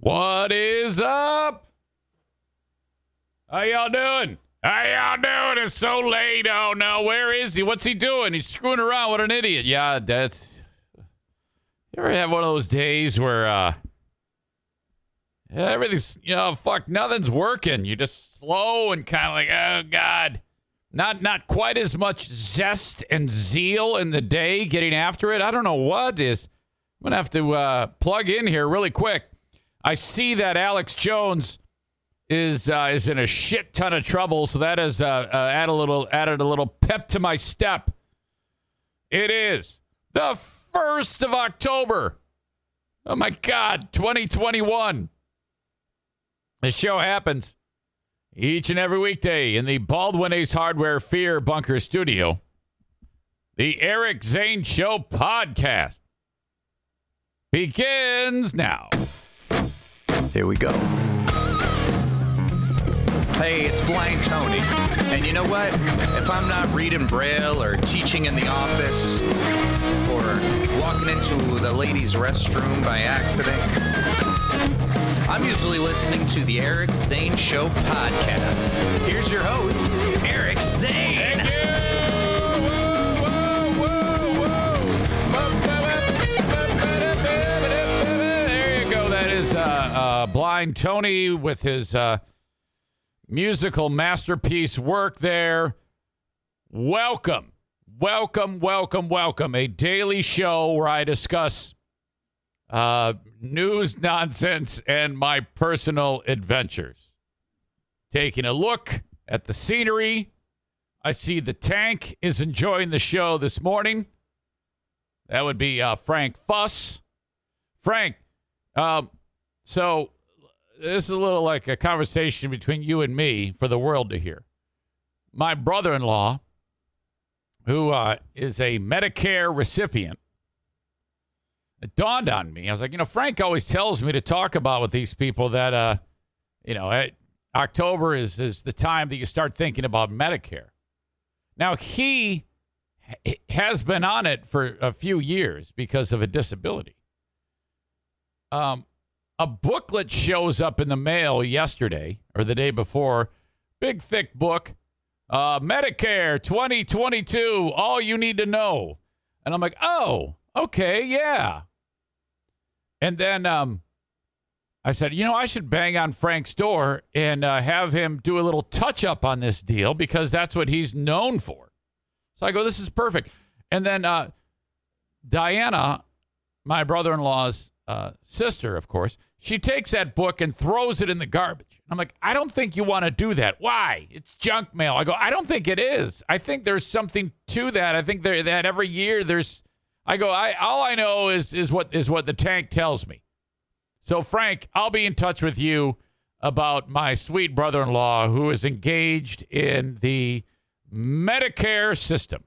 What is up? How y'all doing? How y'all doing? It's so late. Oh no, where is he? What's he doing? He's screwing around with an idiot. Yeah, that's. You ever have one of those days where uh everything's you know, fuck, nothing's working. You're just slow and kind of like, oh god, not not quite as much zest and zeal in the day getting after it. I don't know what is. I'm gonna have to uh, plug in here really quick. I see that Alex Jones is uh, is in a shit ton of trouble, so that has uh, uh, a little added a little pep to my step. It is the first of October. Oh my God, 2021. The show happens each and every weekday in the Baldwin Ace Hardware Fear Bunker Studio. The Eric Zane Show podcast begins now. Here we go. Hey, it's Blind Tony. And you know what? If I'm not reading Braille or teaching in the office or walking into the ladies' restroom by accident, I'm usually listening to the Eric Zane Show podcast. Here's your host, Eric Zane. Is uh, uh, Blind Tony with his uh, musical masterpiece work there. Welcome, welcome, welcome, welcome. A daily show where I discuss uh, news, nonsense, and my personal adventures. Taking a look at the scenery. I see the tank is enjoying the show this morning. That would be uh, Frank Fuss. Frank, um, so this is a little like a conversation between you and me for the world to hear. My brother in law, who uh, is a Medicare recipient, it dawned on me. I was like, you know, Frank always tells me to talk about with these people that, uh, you know, October is, is the time that you start thinking about Medicare. Now, he has been on it for a few years because of a disability. Um, a booklet shows up in the mail yesterday or the day before. Big, thick book. Uh, Medicare 2022, all you need to know. And I'm like, oh, okay, yeah. And then um, I said, you know, I should bang on Frank's door and uh, have him do a little touch up on this deal because that's what he's known for. So I go, this is perfect. And then uh, Diana, my brother in law's uh, sister, of course, she takes that book and throws it in the garbage. I'm like, I don't think you want to do that. Why? It's junk mail. I go, I don't think it is. I think there's something to that. I think there, that every year there's. I go, I all I know is is what is what the tank tells me. So Frank, I'll be in touch with you about my sweet brother-in-law who is engaged in the Medicare system.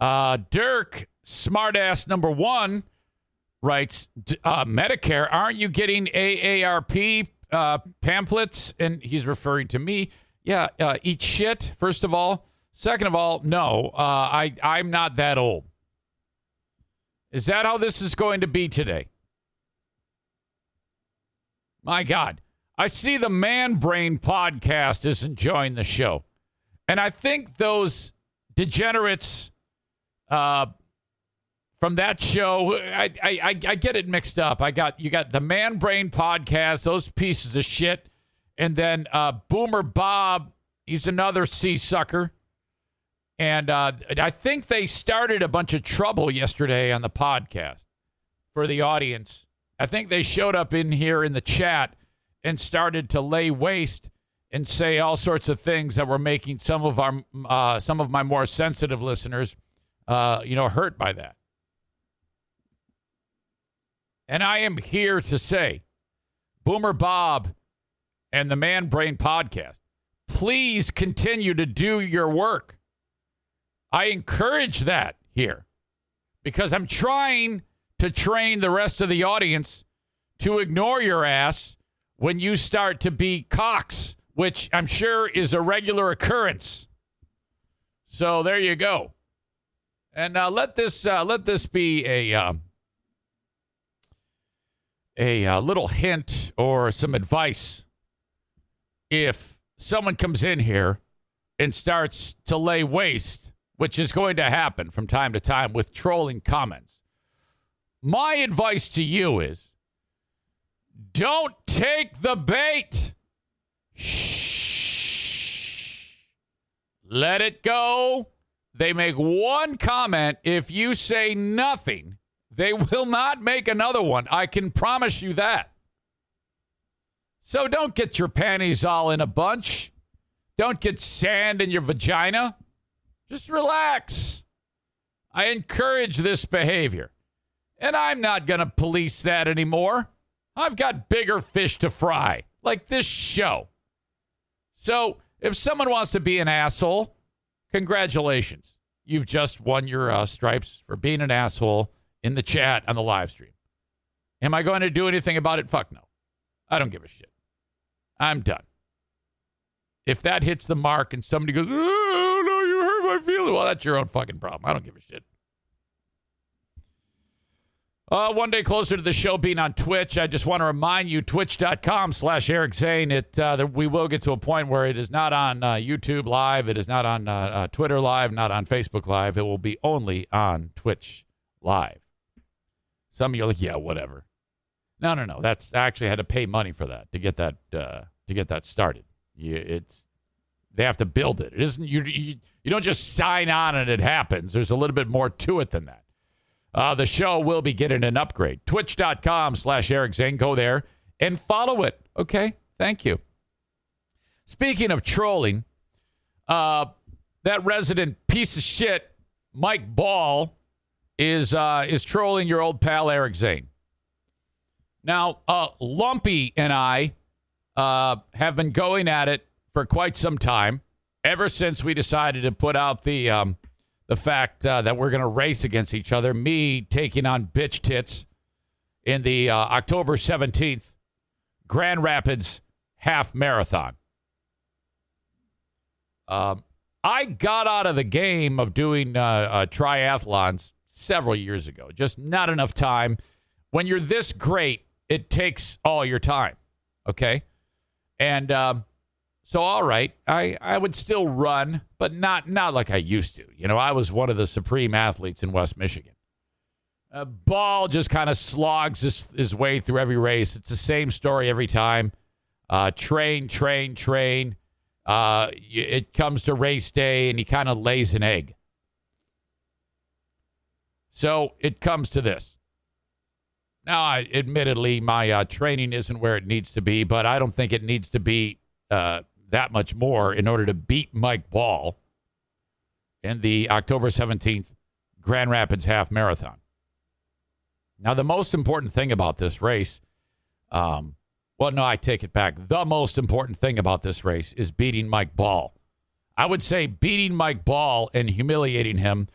Uh, Dirk, smartass number one, writes uh, Medicare. Aren't you getting AARP uh, pamphlets? And he's referring to me. Yeah, uh, eat shit. First of all, second of all, no, uh, I I'm not that old. Is that how this is going to be today? My God. I see the Man Brain podcast is enjoying the show. And I think those degenerates uh, from that show, I, I, I, get it mixed up. I got you got the Man Brain podcast, those pieces of shit. And then uh, Boomer Bob, he's another sea sucker. And uh, I think they started a bunch of trouble yesterday on the podcast for the audience. I think they showed up in here in the chat and started to lay waste and say all sorts of things that were making some of our uh, some of my more sensitive listeners, uh, you know, hurt by that. And I am here to say, Boomer Bob and the Man Brain podcast, please continue to do your work. I encourage that here because I'm trying to train the rest of the audience to ignore your ass when you start to be cocks, which I'm sure is a regular occurrence. So there you go. And uh, let this uh, let this be a um, a uh, little hint or some advice if someone comes in here and starts to lay waste, which is going to happen from time to time with trolling comments. My advice to you is don't take the bait. Shh. Let it go. They make one comment. If you say nothing, they will not make another one. I can promise you that. So don't get your panties all in a bunch. Don't get sand in your vagina. Just relax. I encourage this behavior. And I'm not going to police that anymore. I've got bigger fish to fry, like this show. So if someone wants to be an asshole, congratulations. You've just won your uh, stripes for being an asshole in the chat on the live stream. Am I going to do anything about it? Fuck no. I don't give a shit. I'm done. If that hits the mark and somebody goes, oh, no, you hurt my feelings, well, that's your own fucking problem. I don't give a shit. Uh, one day closer to the show being on Twitch, I just want to remind you, twitch.com slash Eric Zane, it, uh, that we will get to a point where it is not on uh, YouTube Live, it is not on uh, uh, Twitter Live, not on Facebook Live. It will be only on Twitch Live. Some of you are like, yeah, whatever. No, no, no. That's I actually had to pay money for that to get that uh, to get that started. You, it's they have to build it. It isn't you, you. You don't just sign on and it happens. There's a little bit more to it than that. Uh, the show will be getting an upgrade. Twitch.com slash Eric Zane. Go there and follow it. Okay. Thank you. Speaking of trolling, uh, that resident piece of shit, Mike Ball, is uh, is trolling your old pal Eric Zane. Now, uh, Lumpy and I uh, have been going at it for quite some time, ever since we decided to put out the um, the fact uh, that we're going to race against each other. Me taking on bitch tits in the uh, October seventeenth Grand Rapids half marathon. Um, I got out of the game of doing uh, uh, triathlons several years ago. Just not enough time. When you're this great it takes all your time. Okay. And um, so, all right, I, I would still run, but not not like I used to. You know, I was one of the supreme athletes in West Michigan. A ball just kind of slogs his, his way through every race. It's the same story every time. Uh, train, train, train. Uh, it comes to race day, and he kind of lays an egg. So it comes to this. Now, I, admittedly, my uh, training isn't where it needs to be, but I don't think it needs to be uh, that much more in order to beat Mike Ball in the October 17th Grand Rapids Half Marathon. Now, the most important thing about this race, um, well, no, I take it back. The most important thing about this race is beating Mike Ball. I would say beating Mike Ball and humiliating him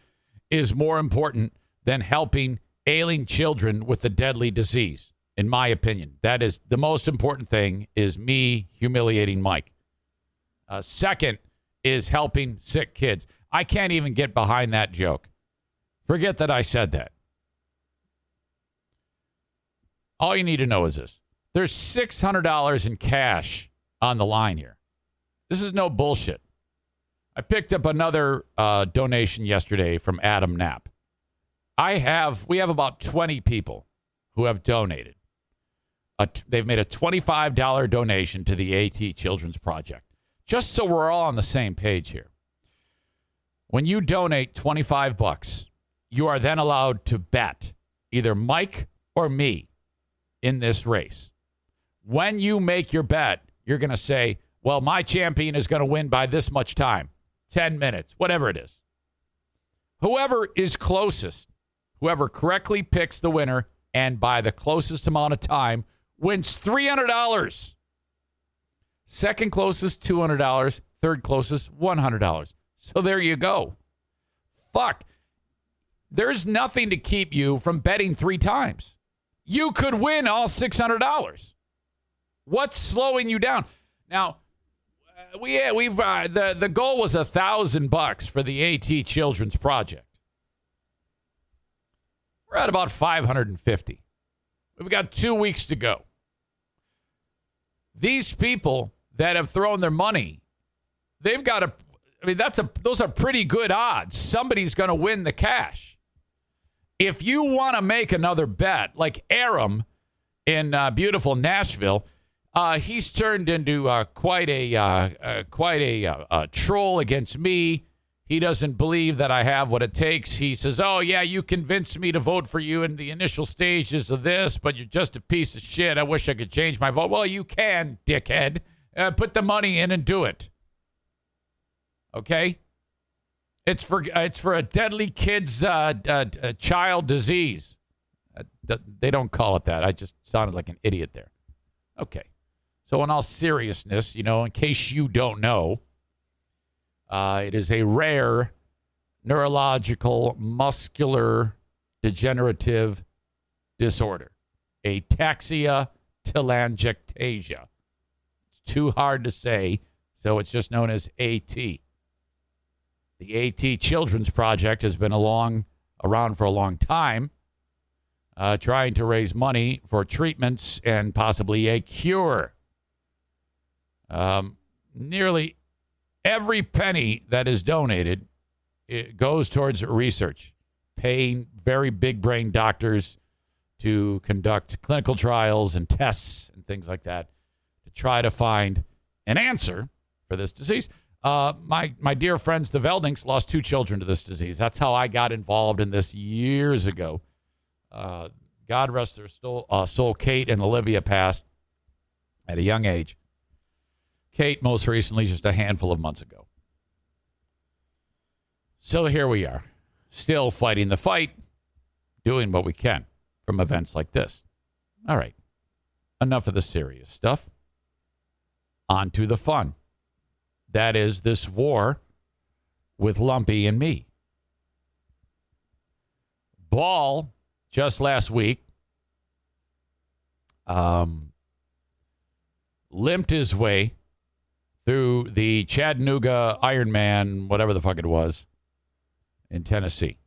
is more important than helping ailing children with a deadly disease in my opinion. That is the most important thing is me humiliating mike. Uh, second is helping sick kids. I can't even get behind that joke. Forget that i said that. All you need to know is this. There's $600 in cash on the line here. This is no bullshit. I picked up another uh, donation yesterday from adam knapp I have, we have about 20 people who have donated. they've made a $25 donation to the AT Children's Project. Just so we're all on the same page here. When you donate 25 bucks, you are then allowed to bet either Mike or me in this race. When you make your bet, you're going to say, well, my champion is going to win by this much time 10 minutes, whatever it is. Whoever is closest Whoever correctly picks the winner and by the closest amount of time wins $300. Second closest, $200. Third closest, $100. So there you go. Fuck. There's nothing to keep you from betting three times. You could win all $600. What's slowing you down? Now, we we've uh, the the goal was a thousand bucks for the AT Children's Project. We're at about 550. We've got two weeks to go. These people that have thrown their money, they've got a. I mean, that's a. Those are pretty good odds. Somebody's going to win the cash. If you want to make another bet, like Aram in uh, beautiful Nashville, uh, he's turned into uh, quite a uh, uh, quite a, uh, a troll against me. He doesn't believe that I have what it takes. He says, "Oh yeah, you convinced me to vote for you in the initial stages of this, but you're just a piece of shit. I wish I could change my vote." Well, you can, dickhead. Uh, put the money in and do it. Okay. It's for it's for a deadly kid's uh, uh, uh, child disease. Uh, they don't call it that. I just sounded like an idiot there. Okay. So, in all seriousness, you know, in case you don't know, uh, it is a rare neurological muscular degenerative disorder, ataxia telangiectasia. It's too hard to say, so it's just known as AT. The AT Children's Project has been along around for a long time, uh, trying to raise money for treatments and possibly a cure. Um, nearly every penny that is donated it goes towards research, paying very big brain doctors to conduct clinical trials and tests and things like that to try to find an answer for this disease. Uh, my my dear friends, the Veldinks lost two children to this disease. That's how I got involved in this years ago. Uh, God rest their soul, uh, soul. Kate and Olivia passed at a young age. Kate, most recently, just a handful of months ago. So here we are, still fighting the fight, doing what we can from events like this. All right, enough of the serious stuff. On to the fun. That is this war with Lumpy and me. Ball, just last week, um, limped his way through the Chattanooga Ironman, whatever the fuck it was, in Tennessee.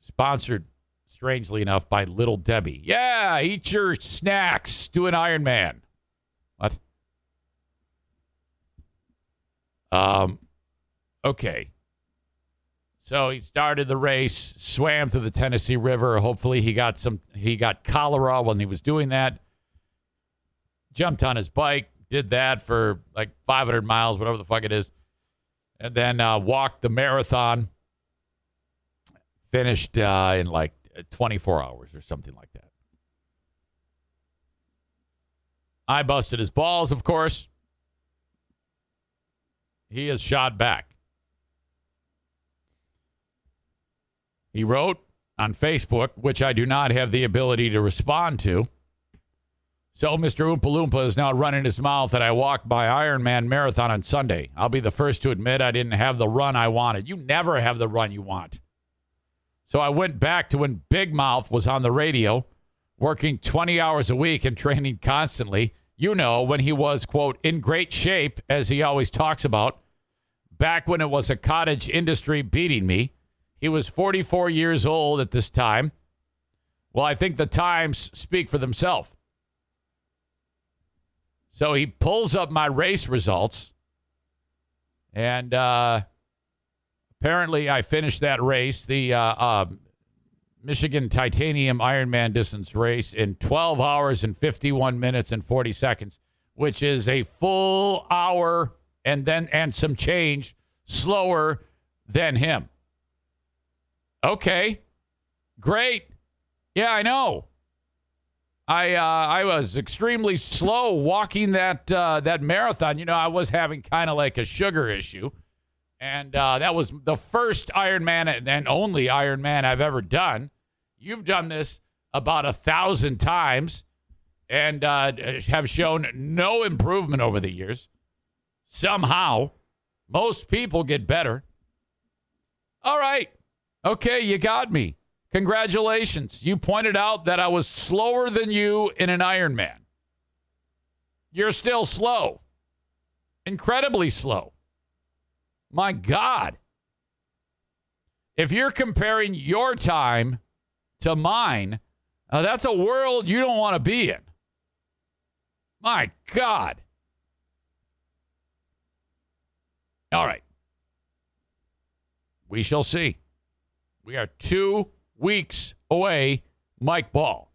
Sponsored, strangely enough, by Little Debbie. Yeah, eat your snacks, do an Ironman. What? Um, okay. So he started the race, swam through the Tennessee River. Hopefully, he got some. He got cholera when he was doing that. Jumped on his bike, did that for like 500 miles, whatever the fuck it is, and then uh, walked the marathon. Finished uh, in like 24 hours or something like that. I busted his balls, of course. He has shot back. He wrote on Facebook, which I do not have the ability to respond to. So Mr. Oompa Loompa is now running his mouth that I walked by Ironman Marathon on Sunday. I'll be the first to admit I didn't have the run I wanted. You never have the run you want. So I went back to when Big Mouth was on the radio, working 20 hours a week and training constantly. You know, when he was, quote, in great shape, as he always talks about, back when it was a cottage industry beating me. He was 44 years old at this time. Well, I think the times speak for themselves. So he pulls up my race results. And uh, apparently, I finished that race, the uh, uh, Michigan Titanium Ironman distance race, in 12 hours and 51 minutes and 40 seconds, which is a full hour and then and some change slower than him. Okay, great. Yeah, I know. I uh, I was extremely slow walking that uh, that marathon. You know, I was having kind of like a sugar issue, and uh, that was the first Ironman and only Ironman I've ever done. You've done this about a thousand times, and uh, have shown no improvement over the years. Somehow, most people get better. All right, okay, you got me. Congratulations. You pointed out that I was slower than you in an Ironman. You're still slow. Incredibly slow. My God. If you're comparing your time to mine, Uh, that's a world you don't want to be in. My God. All right. We shall see. We are two weeks away, Mike Ball.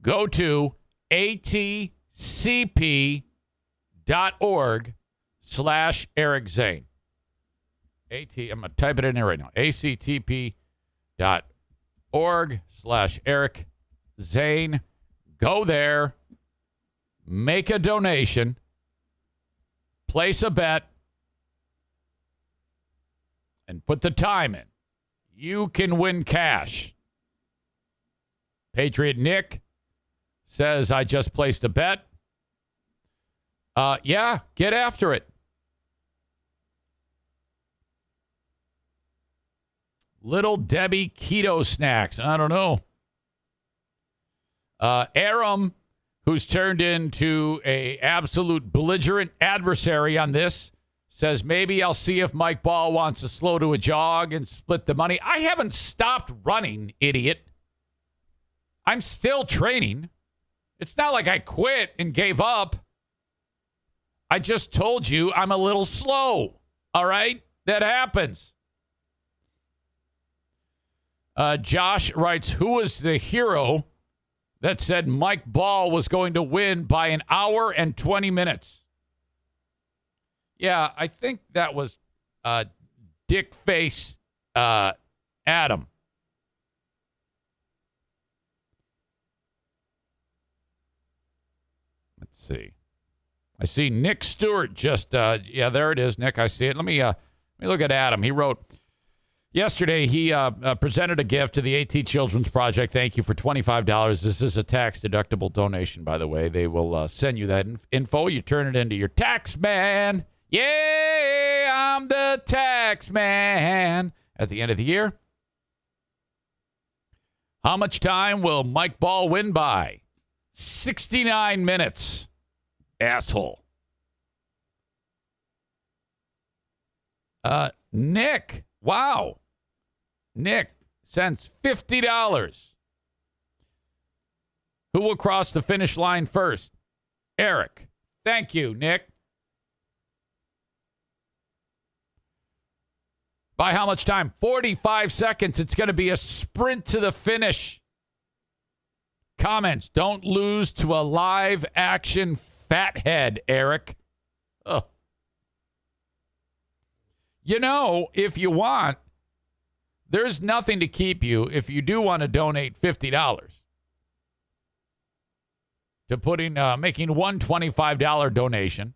Go to atcp.org slash Eric Zane. AT, I'm going to type it in here right now. actp.org slash Eric Zane. Go there, make a donation, place a bet, and put the time in. You can win cash. Patriot Nick says, I just placed a bet. Uh, yeah, get after it. Little Debbie keto snacks. I don't know. Uh, Aram, who's turned into a absolute belligerent adversary on this, says maybe I'll see if Mike Ball wants to slow to a jog and split the money. I haven't stopped running, idiot. I'm still training. It's not like I quit and gave up. I just told you I'm a little slow. All right? That happens. Uh, Josh writes, Who was the hero that said Mike Ball was going to win by an hour and 20 minutes? Yeah, I think that was uh, Dick Face uh, Adam. Let's see. I see Nick Stewart just, uh, yeah, there it is, Nick. I see it. Let me, uh, let me look at Adam. He wrote, Yesterday, he uh, uh, presented a gift to the AT Children's Project. Thank you for $25. This is a tax deductible donation, by the way. They will uh, send you that info. You turn it into your tax man. Yeah, I'm the tax man at the end of the year. How much time will Mike Ball win by? 69 minutes. Asshole. Uh, Nick, wow. Nick sends $50. Who will cross the finish line first? Eric. Thank you, Nick. By how much time? 45 seconds. It's going to be a sprint to the finish. Comments Don't lose to a live action fathead, Eric. Oh. You know, if you want, there's nothing to keep you if you do want to donate $50 to putting uh, making one $25 donation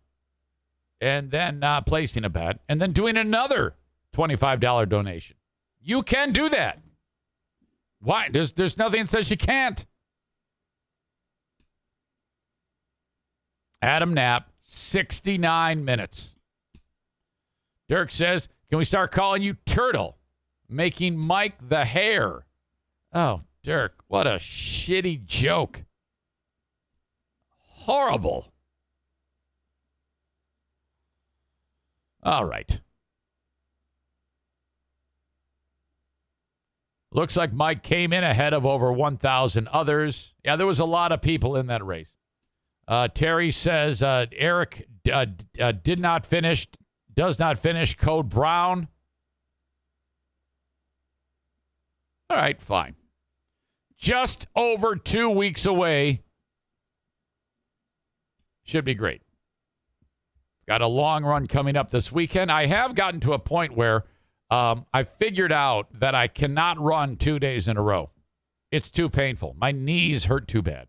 and then uh, placing a bet and then doing another $25 donation. You can do that. Why? There's there's nothing that says you can't. Adam Knapp, 69 minutes. Dirk says, Can we start calling you Turtle? making Mike the Hare. Oh, Dirk, what a shitty joke. Horrible. All right. Looks like Mike came in ahead of over 1,000 others. Yeah, there was a lot of people in that race. Uh, Terry says uh, Eric uh, uh did not finish, does not finish Code Brown. All right, fine. Just over two weeks away. Should be great. Got a long run coming up this weekend. I have gotten to a point where um, I figured out that I cannot run two days in a row. It's too painful. My knees hurt too bad.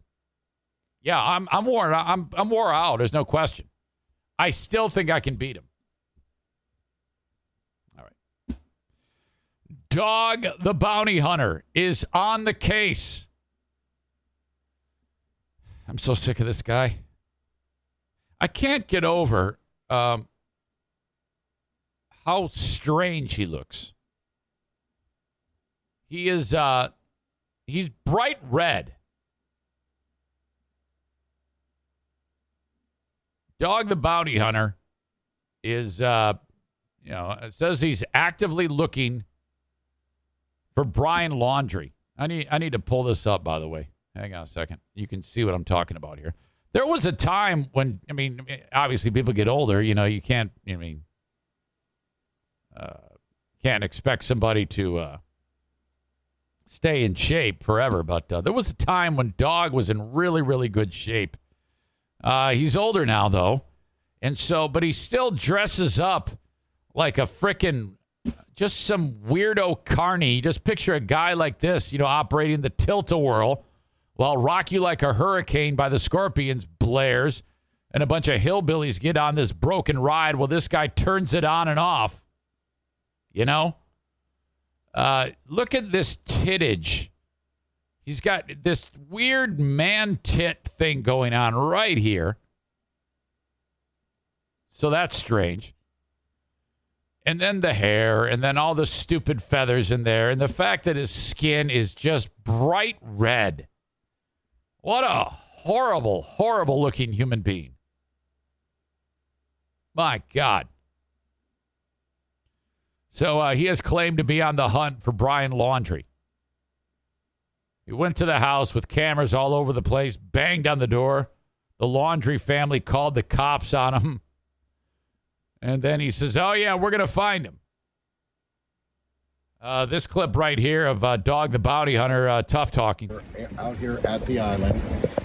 Yeah, I'm I'm worn. I'm I'm wore out. There's no question. I still think I can beat him. All right. Dog the bounty hunter is on the case. I'm so sick of this guy. I can't get over um, how strange he looks. He is uh, he's bright red. Dog the bounty hunter is uh, you know, it says he's actively looking for Brian Laundrie. I need I need to pull this up. By the way, hang on a second. You can see what I'm talking about here. There was a time when I mean, obviously people get older. You know, you can't. I mean, can't expect somebody to uh, stay in shape forever. But uh, there was a time when Dog was in really, really good shape. Uh, he's older now, though. And so, but he still dresses up like a freaking just some weirdo carny. Just picture a guy like this, you know, operating the tilt a whirl while Rock You Like a Hurricane by the Scorpions blares and a bunch of hillbillies get on this broken ride. Well, this guy turns it on and off. You know? Uh, look at this tittage. He's got this weird man tit thing going on right here. So that's strange. And then the hair, and then all the stupid feathers in there, and the fact that his skin is just bright red. What a horrible, horrible looking human being. My God. So uh, he has claimed to be on the hunt for Brian Laundrie. He went to the house with cameras all over the place, banged on the door. The Laundrie family called the cops on him. And then he says, Oh, yeah, we're going to find him. Uh, this clip right here of uh, Dog the Bounty Hunter uh, tough talking. Out here at the island,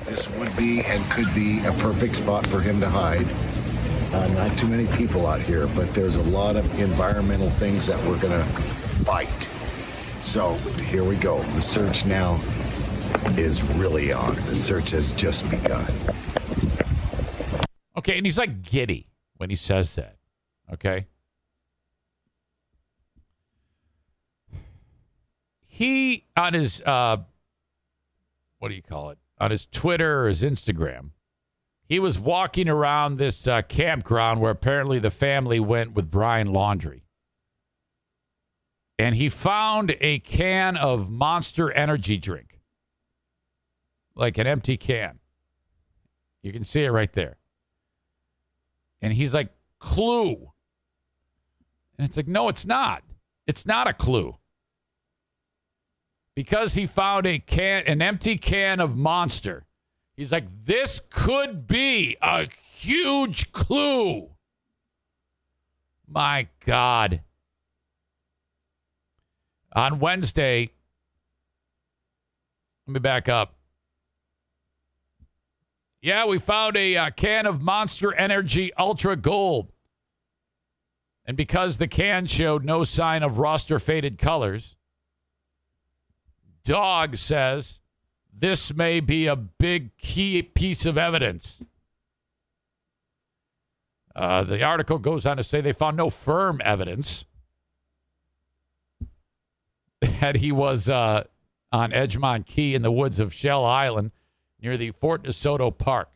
this would be and could be a perfect spot for him to hide. Uh, not too many people out here, but there's a lot of environmental things that we're going to fight. So here we go. The search now is really on. The search has just begun. Okay, and he's like giddy when he says that. Okay. He on his uh what do you call it? On his Twitter or his Instagram, he was walking around this uh, campground where apparently the family went with Brian Laundrie. And he found a can of monster energy drink, like an empty can. You can see it right there. And he's like, clue. And it's like, no, it's not. It's not a clue. Because he found a can, an empty can of monster He's like, this could be a huge clue. My God. On Wednesday, let me back up. Yeah, we found a uh, can of Monster Energy Ultra Gold. And because the can showed no sign of rust or faded colors, Dog says this may be a big key piece of evidence. Uh, the article goes on to say they found no firm evidence that he was uh, on Egmont Key in the woods of Shell Island near the Fort DeSoto Park.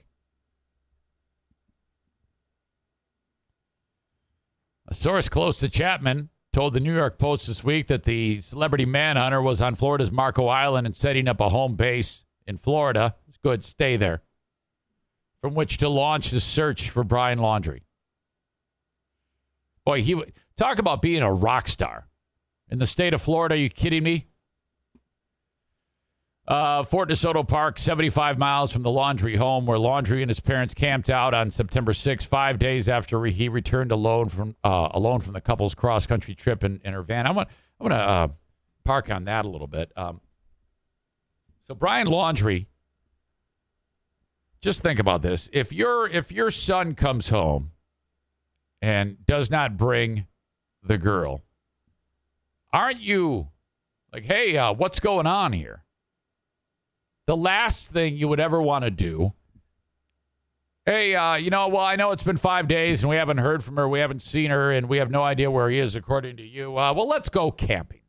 A source close to Chapman told the New York Post this week that the celebrity manhunter was on Florida's Marco Island and setting up a home base in Florida. It's good, stay there. From which to launch his search for Brian Laundrie. Boy, he talk about being a rock star in the state of Florida. Are you kidding me? Uh, Fort DeSoto Park, 75 miles from the Laundrie home, where Laundrie and his parents camped out on September 6, five days after he returned alone from uh, alone from the couple's cross country trip in, in her van. I'm gonna I'm gonna uh, park on that a little bit. Um, so Brian Laundrie, just think about this: if your if your son comes home and does not bring the girl, aren't you like, hey, uh, what's going on here? The last thing you would ever want to do. Hey, uh, you know, well, I know it's been five days and we haven't heard from her, we haven't seen her, and we have no idea where he is, according to you. Uh, well, let's go camping.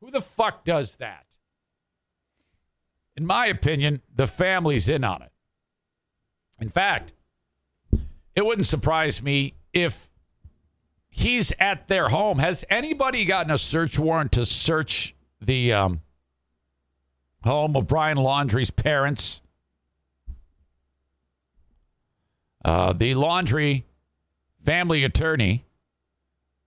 Who the fuck does that? In my opinion, the family's in on it. In fact, it wouldn't surprise me if he's at their home. Has anybody gotten a search warrant to search the um, home of Brian Laundrie's parents. Uh, the Laundrie family attorney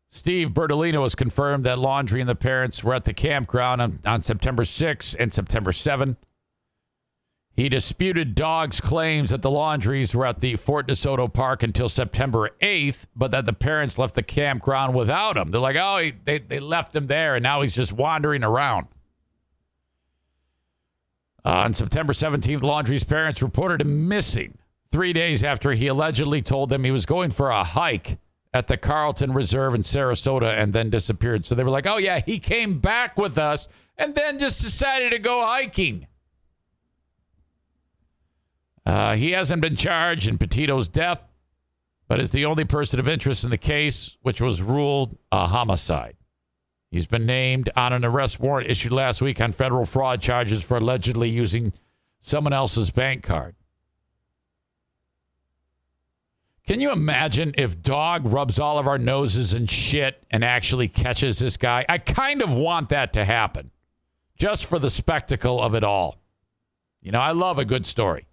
Steve Bertolino has confirmed that Laundrie and the parents were at the campground on, on September 6 and September 7. He disputed Dog's claims that the Laundries were at the Fort DeSoto Park until September 8th, but that the parents left the campground without him. They're like, oh, he, they, they left him there, and now he's just wandering around. Uh, on September 17th, Laundrie's parents reported him missing three days after he allegedly told them he was going for a hike at the Carlton Reserve in Sarasota and then disappeared. So they were like, oh, yeah, he came back with us and then just decided to go hiking. Uh, he hasn't been charged in Petito's death, but is the only person of interest in the case, which was ruled a homicide. He's been named on an arrest warrant issued last week on federal fraud charges for allegedly using someone else's bank card. Can you imagine if dog rubs all of our noses and shit and actually catches this guy? I kind of want that to happen just for the spectacle of it all. You know, I love a good story.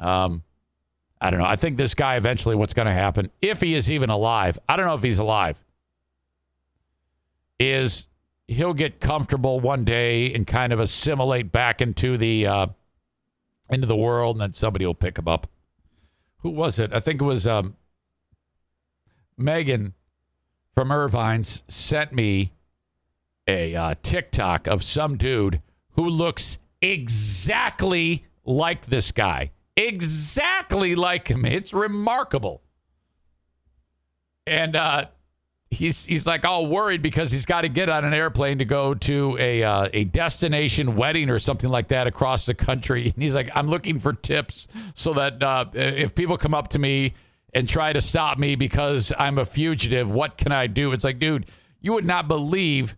Um, I don't know. I think this guy eventually, what's going to happen, if he is even alive, I don't know if he's alive, is he'll get comfortable one day and kind of assimilate back into the uh, into the world, and then somebody will pick him up. Who was it? I think it was um, Megan from Irvine's sent me a uh, TikTok of some dude who looks exactly like this guy exactly like him. It's remarkable. And uh, he's he's like all worried because he's got to get on an airplane to go to a uh, a destination wedding or something like that across the country. And he's like, I'm looking for tips so that uh, if people come up to me and try to stop me because I'm a fugitive, what can I do? It's like, dude, you would not believe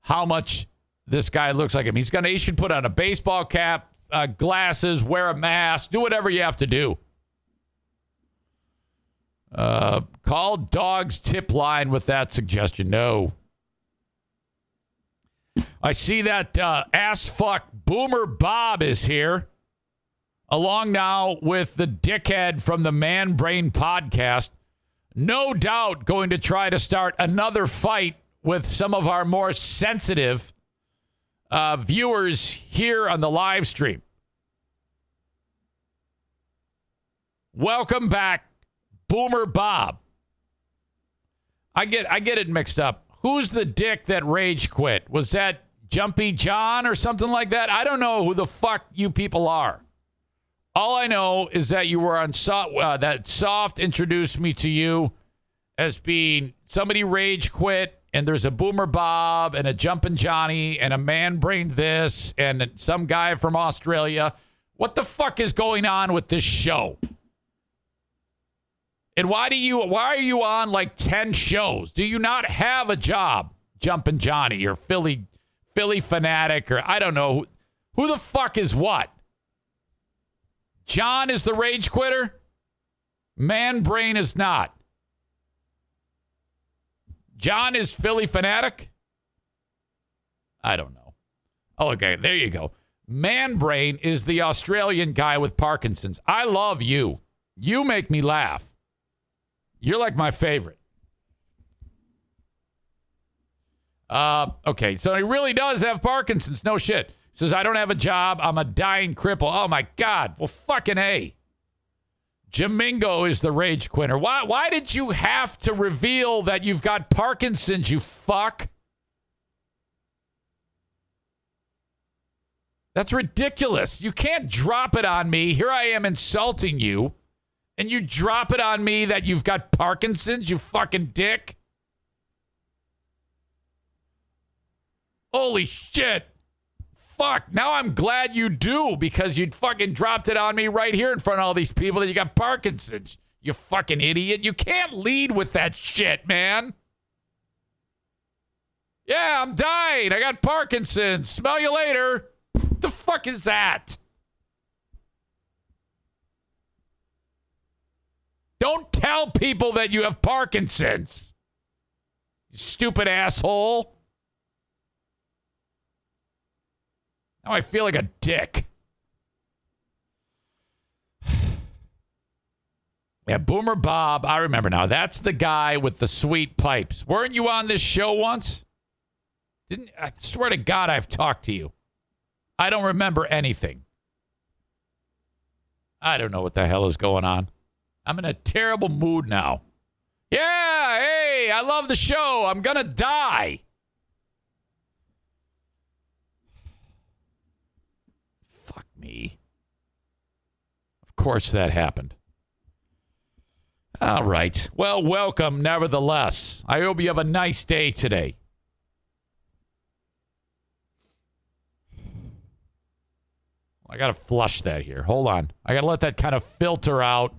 how much this guy looks like him. He's gonna he should put on a baseball cap, uh, glasses, wear a mask, do whatever you have to do. Uh, call dogs tip line with that suggestion. No. I see that uh, ass fuck Boomer Bob is here, along now with the dickhead from the Man Brain podcast. No doubt going to try to start another fight with some of our more sensitive uh, viewers here on the live stream. Welcome back, Boomer Bob. I get I get it mixed up. Who's the dick that rage quit? Was that Jumpy John or something like that? I don't know who the fuck you people are. All I know is that you were on soft, uh, that soft introduced me to you as being somebody rage quit and there's a boomer Bob and a jumping Johnny and a man brain this and some guy from Australia. What the fuck is going on with this show? And why do you why are you on like 10 shows? Do you not have a job? Jumping Johnny or Philly Philly fanatic or I don't know. Who the fuck is what? John is the rage quitter? Man brain is not. John is Philly fanatic? I don't know. Oh, okay, there you go. Man brain is the Australian guy with Parkinson's. I love you. You make me laugh. You're like my favorite. Uh, okay, so he really does have Parkinson's. No shit. Says, I don't have a job. I'm a dying cripple. Oh my God. Well, fucking A. Jamingo is the rage quitter. Why, why did you have to reveal that you've got Parkinson's, you fuck? That's ridiculous. You can't drop it on me. Here I am insulting you and you drop it on me that you've got Parkinson's, you fucking dick? Holy shit. Fuck. Now I'm glad you do because you fucking dropped it on me right here in front of all these people that you got Parkinson's. You fucking idiot. You can't lead with that shit, man. Yeah, I'm dying. I got Parkinson's. Smell you later. What the fuck is that? Don't tell people that you have Parkinson's. You stupid asshole. Now I feel like a dick. Yeah, Boomer Bob. I remember now. That's the guy with the sweet pipes. Weren't you on this show once? Didn't I swear to God I've talked to you. I don't remember anything. I don't know what the hell is going on. I'm in a terrible mood now. Yeah, hey, I love the show. I'm going to die. Fuck me. Of course that happened. All right. Well, welcome nevertheless. I hope you have a nice day today. I got to flush that here. Hold on. I got to let that kind of filter out.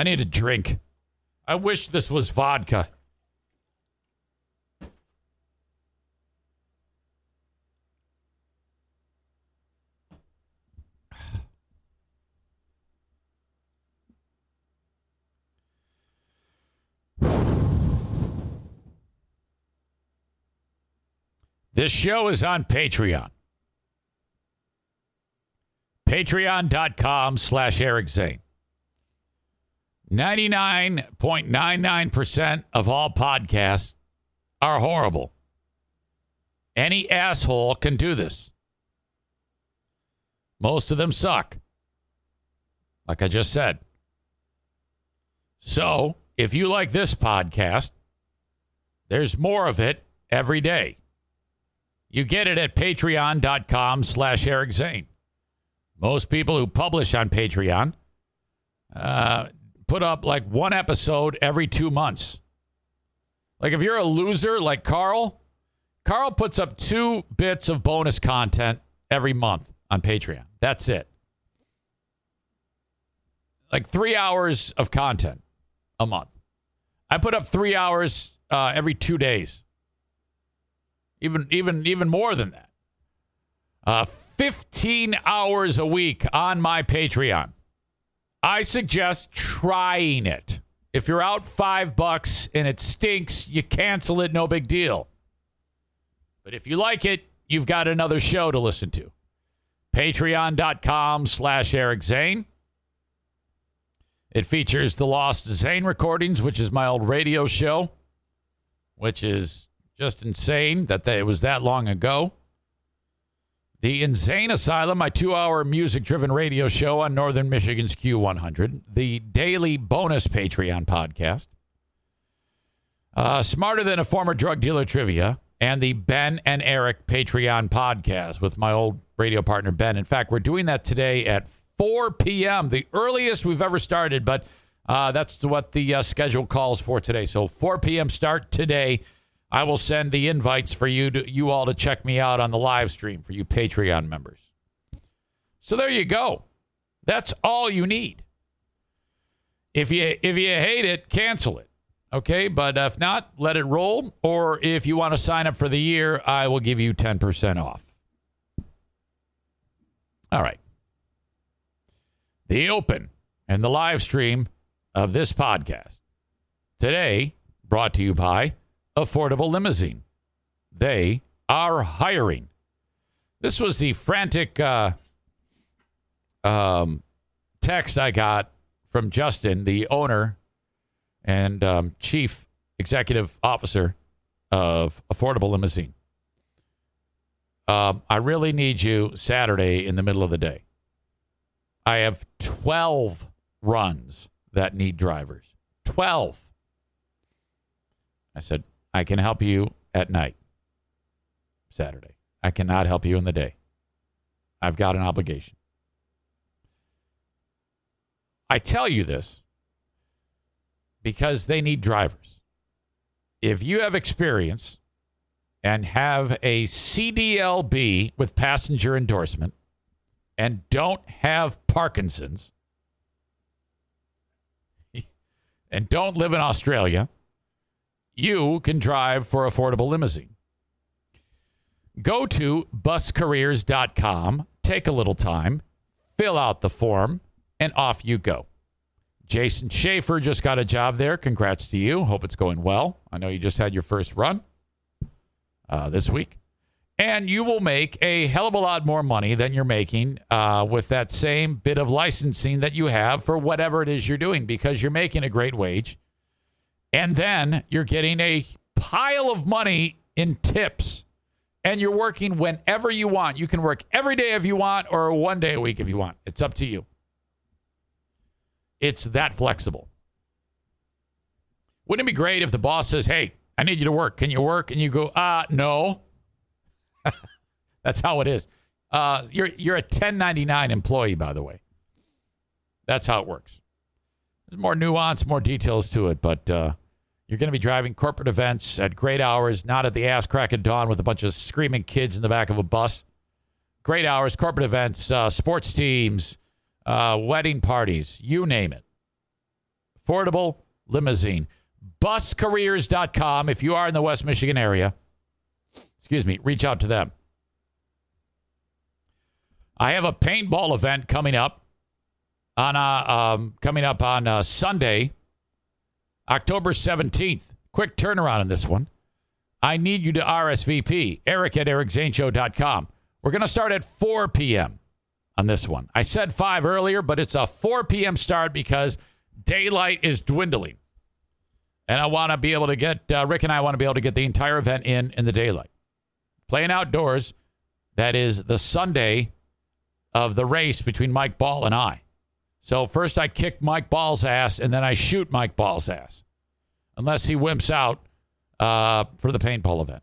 I need a drink. I wish this was vodka. This show is on Patreon. Patreon.com slash Eric Zane. 99.99% of all podcasts are horrible. Any asshole can do this. Most of them suck. Like I just said. So, if you like this podcast, there's more of it every day. You get it at patreon.com slash Eric Zane. Most people who publish on Patreon uh, put up like one episode every two months. Like if you're a loser like Carl, Carl puts up two bits of bonus content every month on Patreon. That's it. Like three hours of content a month. I put up three hours uh, every two days even even even more than that. Uh, 15 hours a week on my Patreon. I suggest trying it. If you're out five bucks and it stinks, you cancel it, no big deal. But if you like it, you've got another show to listen to. Patreon.com slash Eric Zane. It features the Lost Zane recordings, which is my old radio show, which is just insane that it was that long ago. The Insane Asylum, my two hour music driven radio show on Northern Michigan's Q100. The daily bonus Patreon podcast. Uh, Smarter Than a Former Drug Dealer Trivia. And the Ben and Eric Patreon podcast with my old radio partner, Ben. In fact, we're doing that today at 4 p.m., the earliest we've ever started, but uh, that's what the uh, schedule calls for today. So 4 p.m. start today. I will send the invites for you to you all to check me out on the live stream for you Patreon members. So there you go. That's all you need. If you if you hate it, cancel it. Okay, but if not, let it roll. Or if you want to sign up for the year, I will give you 10% off. All right. The open and the live stream of this podcast today brought to you by affordable limousine. They are hiring. This was the frantic uh, um, text I got from Justin, the owner and um, chief executive officer of Affordable Limousine. Um, I really need you Saturday in the middle of the day. I have 12 runs that need drivers. 12. I said, I can help you at night, Saturday. I cannot help you in the day. I've got an obligation. I tell you this because they need drivers. If you have experience and have a CDLB with passenger endorsement and don't have Parkinson's and don't live in Australia, you can drive for affordable limousine. Go to buscareers.com, take a little time, fill out the form, and off you go. Jason Schaefer just got a job there. Congrats to you. Hope it's going well. I know you just had your first run uh, this week. And you will make a hell of a lot more money than you're making uh, with that same bit of licensing that you have for whatever it is you're doing because you're making a great wage. And then you're getting a pile of money in tips. And you're working whenever you want. You can work every day if you want or one day a week if you want. It's up to you. It's that flexible. Wouldn't it be great if the boss says, Hey, I need you to work. Can you work? And you go, uh, no. That's how it is. Uh, you're you're a 1099 employee, by the way. That's how it works. There's more nuance, more details to it, but uh, you're going to be driving corporate events at great hours, not at the ass crack of dawn with a bunch of screaming kids in the back of a bus. Great hours, corporate events, uh, sports teams, uh, wedding parties, you name it. Affordable limousine. Buscareers.com. If you are in the West Michigan area, excuse me, reach out to them. I have a paintball event coming up on uh, um, coming up on uh, Sunday, October 17th. Quick turnaround on this one. I need you to RSVP. Eric at ericzaneshow.com. We're going to start at 4 p.m. on this one. I said 5 earlier, but it's a 4 p.m. start because daylight is dwindling. And I want to be able to get, uh, Rick and I want to be able to get the entire event in in the daylight. Playing outdoors, that is the Sunday of the race between Mike Ball and I. So first I kick Mike Ball's ass, and then I shoot Mike Ball's ass, unless he wimps out uh, for the paintball event.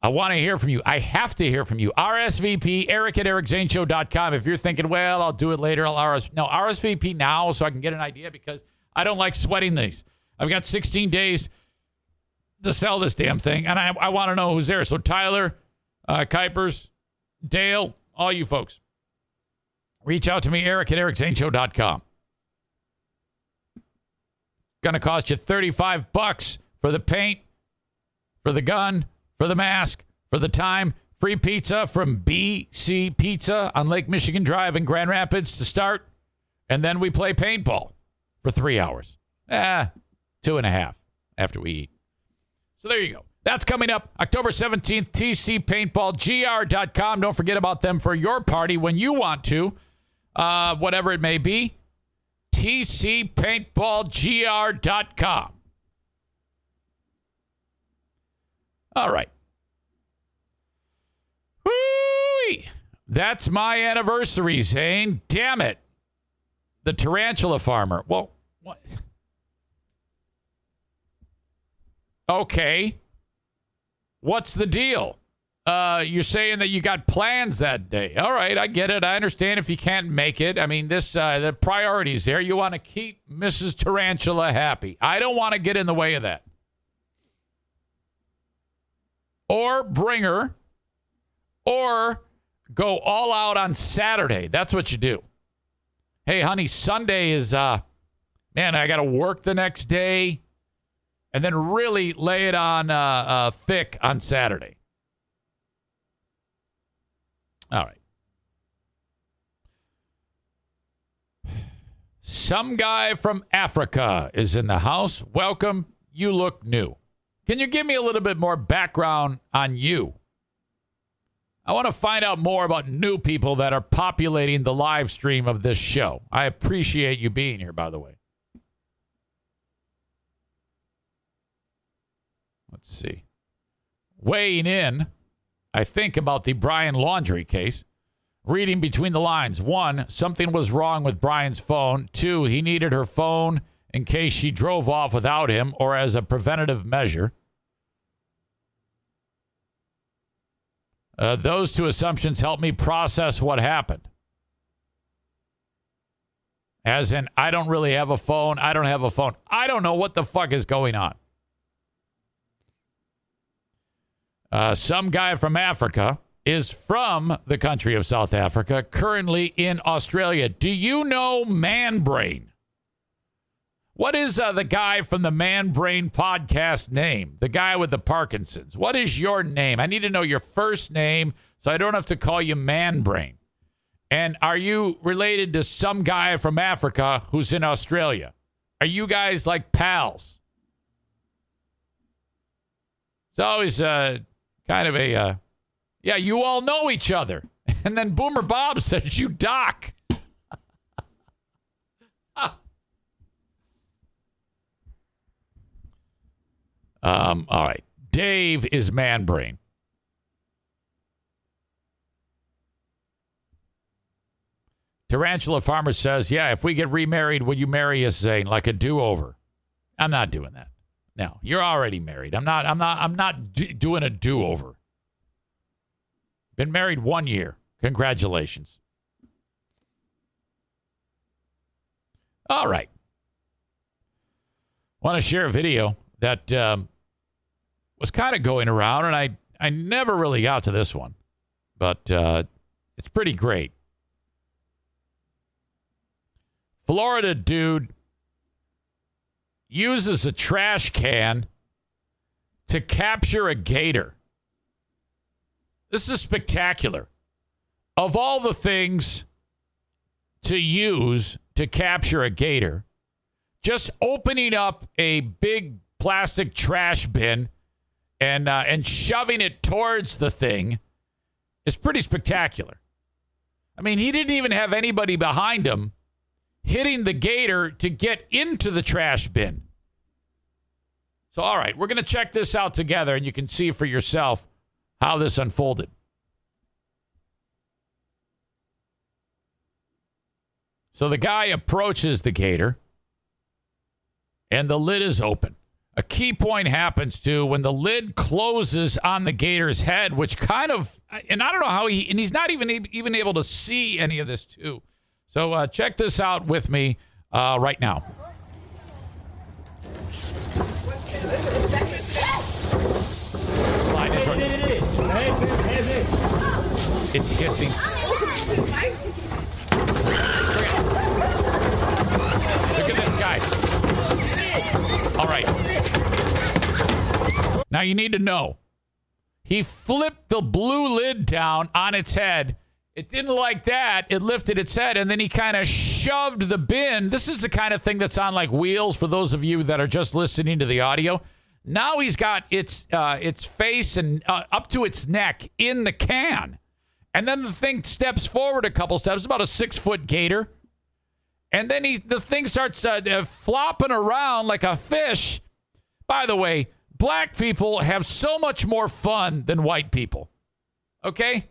I want to hear from you. I have to hear from you. RSVP, Eric at ericzaneshow.com. If you're thinking, well, I'll do it later, I'll RS. No, RSVP now so I can get an idea because I don't like sweating these. I've got 16 days to sell this damn thing, and I, I want to know who's there. So Tyler, uh, Kuipers, Dale, all you folks. Reach out to me, Eric at ericzaneshow.com. Gonna cost you 35 bucks for the paint, for the gun, for the mask, for the time. Free pizza from BC Pizza on Lake Michigan Drive in Grand Rapids to start. And then we play paintball for three hours. Ah, two and a half after we eat. So there you go. That's coming up October 17th, tcpaintballgr.com. Don't forget about them for your party when you want to uh, whatever it may be. TCPaintballGR.com. All right. Whoo-wee. That's my anniversary, Zane. Damn it. The tarantula farmer. Well, what? Okay. What's the deal? Uh, you're saying that you got plans that day. All right, I get it. I understand if you can't make it. I mean, this uh, the priorities there. You want to keep Mrs. Tarantula happy. I don't want to get in the way of that. Or bring her, or go all out on Saturday. That's what you do. Hey, honey, Sunday is uh, man. I got to work the next day, and then really lay it on uh, uh thick on Saturday. All right. Some guy from Africa is in the house. Welcome. You look new. Can you give me a little bit more background on you? I want to find out more about new people that are populating the live stream of this show. I appreciate you being here, by the way. Let's see. Weighing in I think about the Brian Laundrie case. Reading between the lines. One, something was wrong with Brian's phone. Two, he needed her phone in case she drove off without him or as a preventative measure. Uh, those two assumptions help me process what happened. As in, I don't really have a phone. I don't have a phone. I don't know what the fuck is going on. Uh, some guy from Africa is from the country of South Africa, currently in Australia. Do you know Man Brain? What is uh, the guy from the Man Brain podcast name? The guy with the Parkinson's. What is your name? I need to know your first name so I don't have to call you Man Brain. And are you related to some guy from Africa who's in Australia? Are you guys like pals? It's always uh, kind of a uh, Yeah, you all know each other. And then Boomer Bob says you doc. um, all right. Dave is man brain. Tarantula Farmer says, Yeah, if we get remarried, will you marry us, Zane, like a do over? I'm not doing that. No, you're already married. I'm not, I'm not, I'm not doing a do over. Been married one year. Congratulations. All right. Want to share a video that um, was kind of going around, and I, I never really got to this one, but uh, it's pretty great. Florida dude uses a trash can to capture a gator. This is spectacular. Of all the things to use to capture a gator, just opening up a big plastic trash bin and uh, and shoving it towards the thing is pretty spectacular. I mean, he didn't even have anybody behind him hitting the gator to get into the trash bin. So, all right, we're going to check this out together and you can see for yourself how this unfolded. So the guy approaches the gator and the lid is open. A key point happens too when the lid closes on the gator's head, which kind of, and I don't know how he, and he's not even even able to see any of this too. So uh, check this out with me uh, right now. Slide it. It's hissing. Look at this guy. All right. Now you need to know. He flipped the blue lid down on its head. It didn't like that. It lifted its head and then he kind of shoved the bin. This is the kind of thing that's on like wheels for those of you that are just listening to the audio. Now he's got its uh, its face and uh, up to its neck in the can. And then the thing steps forward a couple steps, about a six foot gator. And then he, the thing starts uh, uh, flopping around like a fish. By the way, black people have so much more fun than white people. Okay?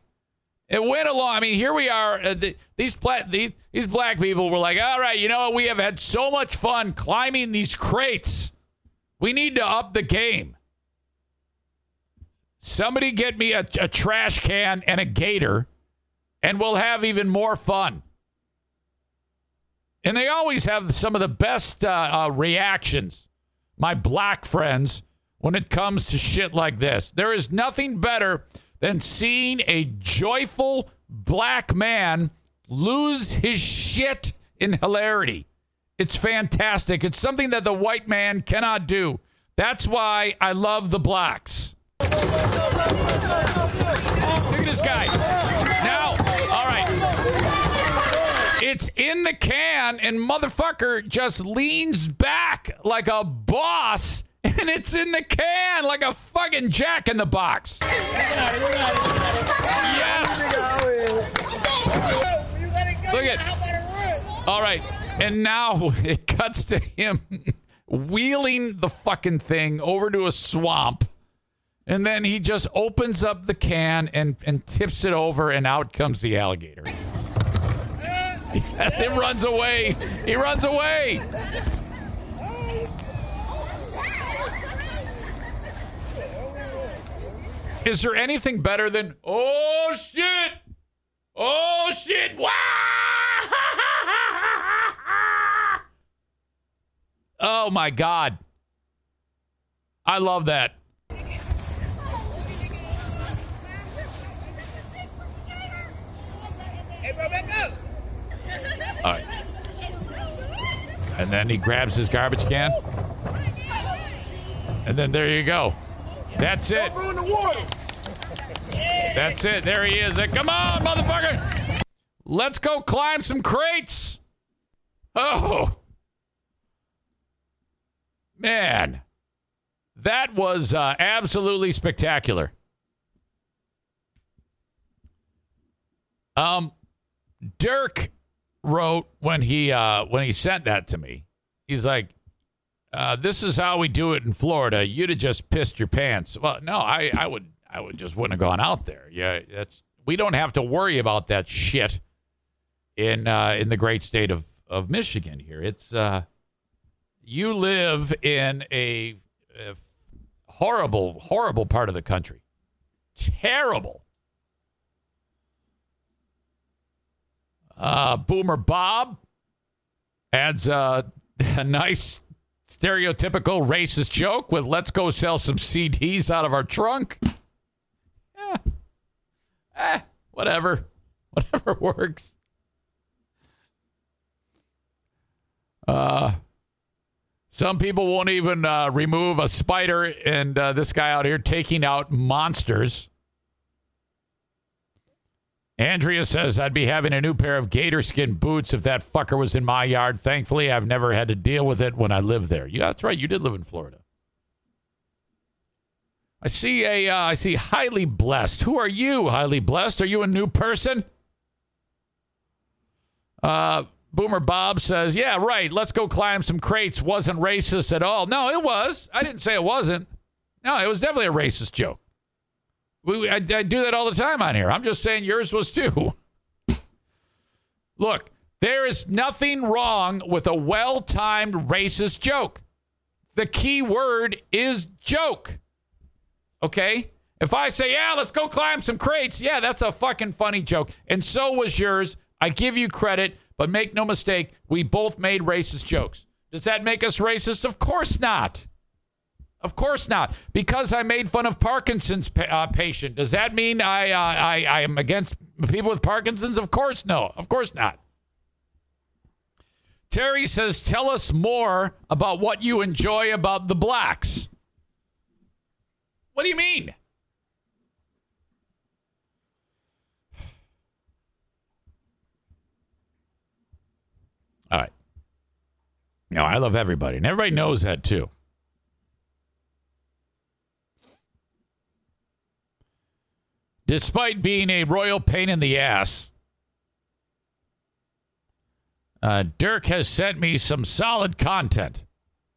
It went along. I mean, here we are. Uh, the, these, black, these, these black people were like, all right, you know what? We have had so much fun climbing these crates. We need to up the game. Somebody get me a, a trash can and a gator, and we'll have even more fun. And they always have some of the best uh, uh, reactions, my black friends, when it comes to shit like this. There is nothing better than seeing a joyful black man lose his shit in hilarity. It's fantastic. It's something that the white man cannot do. That's why I love the blacks. Look at this guy. Now, all right. It's in the can, and motherfucker just leans back like a boss, and it's in the can like a fucking jack in the box. Yes. Look at. All right. And now it cuts to him wheeling the fucking thing over to a swamp. And then he just opens up the can and, and tips it over, and out comes the alligator. Yes, it runs away. He runs away. Is there anything better than, oh shit? Oh shit. Wow! Oh my God. I love that. All right. And then he grabs his garbage can. And then there you go. That's it. That's it. There he is. Come on, motherfucker. Let's go climb some crates. Oh. Man. That was uh, absolutely spectacular. Um, Dirk wrote when he uh, when he sent that to me. He's like, uh, "This is how we do it in Florida. You'd have just pissed your pants." Well, no, I, I would I would just wouldn't have gone out there. Yeah, that's we don't have to worry about that shit in uh, in the great state of of Michigan. Here, it's uh, you live in a, a horrible horrible part of the country. Terrible. Uh, Boomer Bob adds a, a nice stereotypical racist joke with let's go sell some CDs out of our trunk. Yeah. Eh, whatever. Whatever works. Uh, some people won't even uh, remove a spider, and uh, this guy out here taking out monsters. Andrea says, I'd be having a new pair of gator skin boots if that fucker was in my yard. Thankfully, I've never had to deal with it when I lived there. Yeah, that's right. You did live in Florida. I see a, uh, I see highly blessed. Who are you, highly blessed? Are you a new person? Uh, Boomer Bob says, Yeah, right. Let's go climb some crates. Wasn't racist at all. No, it was. I didn't say it wasn't. No, it was definitely a racist joke. We, I, I do that all the time on here. I'm just saying yours was too. Look, there is nothing wrong with a well timed racist joke. The key word is joke. Okay? If I say, yeah, let's go climb some crates, yeah, that's a fucking funny joke. And so was yours. I give you credit, but make no mistake, we both made racist jokes. Does that make us racist? Of course not. Of course not. Because I made fun of Parkinson's pa- uh, patient, does that mean I, uh, I I am against people with Parkinson's? Of course no. Of course not. Terry says, "Tell us more about what you enjoy about the blacks." What do you mean? All right. No, I love everybody, and everybody knows that too. Despite being a royal pain in the ass, uh, Dirk has sent me some solid content,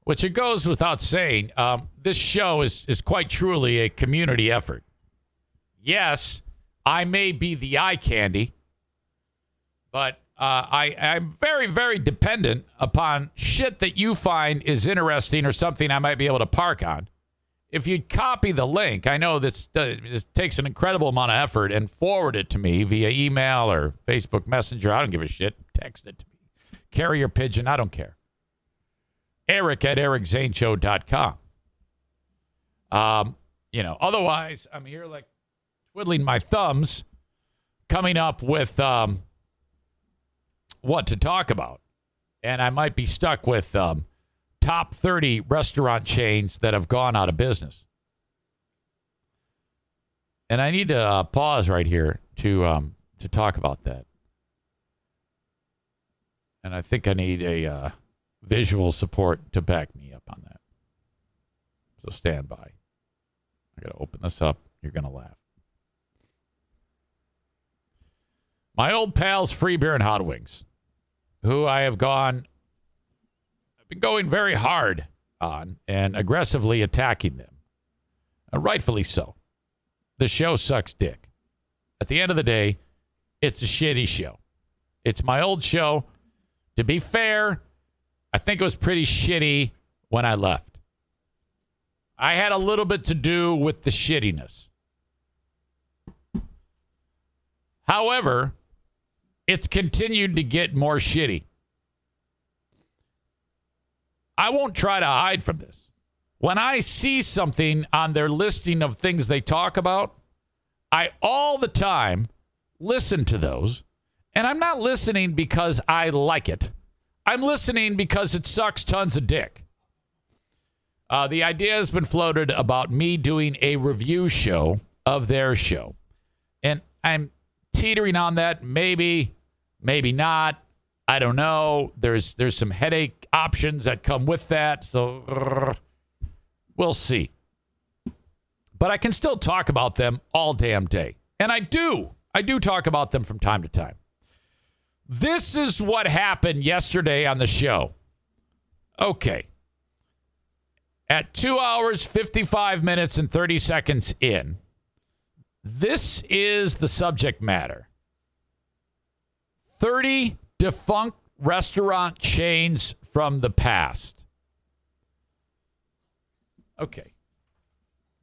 which it goes without saying. Um, this show is, is quite truly a community effort. Yes, I may be the eye candy, but uh, I, I'm very, very dependent upon shit that you find is interesting or something I might be able to park on if you'd copy the link, I know this, uh, this takes an incredible amount of effort, and forward it to me via email or Facebook Messenger. I don't give a shit. Text it to me. Carrier pigeon. I don't care. Eric at ericzaneshow.com. Um, you know, otherwise, I'm here like twiddling my thumbs, coming up with um, what to talk about. And I might be stuck with um, top 30 restaurant chains that have gone out of business. And I need to uh, pause right here to um, to talk about that. And I think I need a uh, visual support to back me up on that. So stand by. I got to open this up. You're going to laugh. My old pals, Free Beer and Hot Wings, who I have gone been going very hard on and aggressively attacking them. Uh, rightfully so. The show sucks dick. At the end of the day, it's a shitty show. It's my old show. To be fair, I think it was pretty shitty when I left. I had a little bit to do with the shittiness. However, it's continued to get more shitty. I won't try to hide from this. When I see something on their listing of things they talk about, I all the time listen to those. And I'm not listening because I like it. I'm listening because it sucks tons of dick. Uh, the idea has been floated about me doing a review show of their show. And I'm teetering on that. Maybe, maybe not. I don't know. There's there's some headache options that come with that, so we'll see. But I can still talk about them all damn day, and I do. I do talk about them from time to time. This is what happened yesterday on the show. Okay. At two hours, 55 minutes, and 30 seconds in, this is the subject matter 30 defunct restaurant chains from the past. Okay.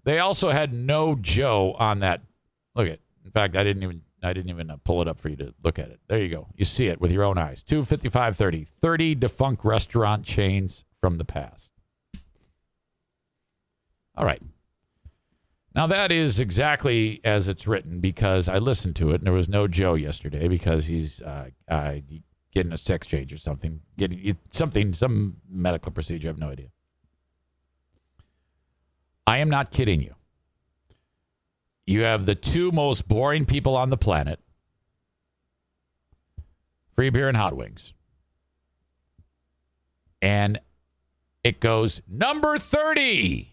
They also had no Joe on that. Look at. In fact, I didn't even I didn't even uh, pull it up for you to look at it. There you go. You see it with your own eyes. 25530. 30 defunct restaurant chains from the past. All right. Now that is exactly as it's written because I listened to it and there was no Joe yesterday because he's uh, uh, getting a sex change or something, getting something, some medical procedure. I have no idea. I am not kidding you. You have the two most boring people on the planet free beer and hot wings. And it goes number 30.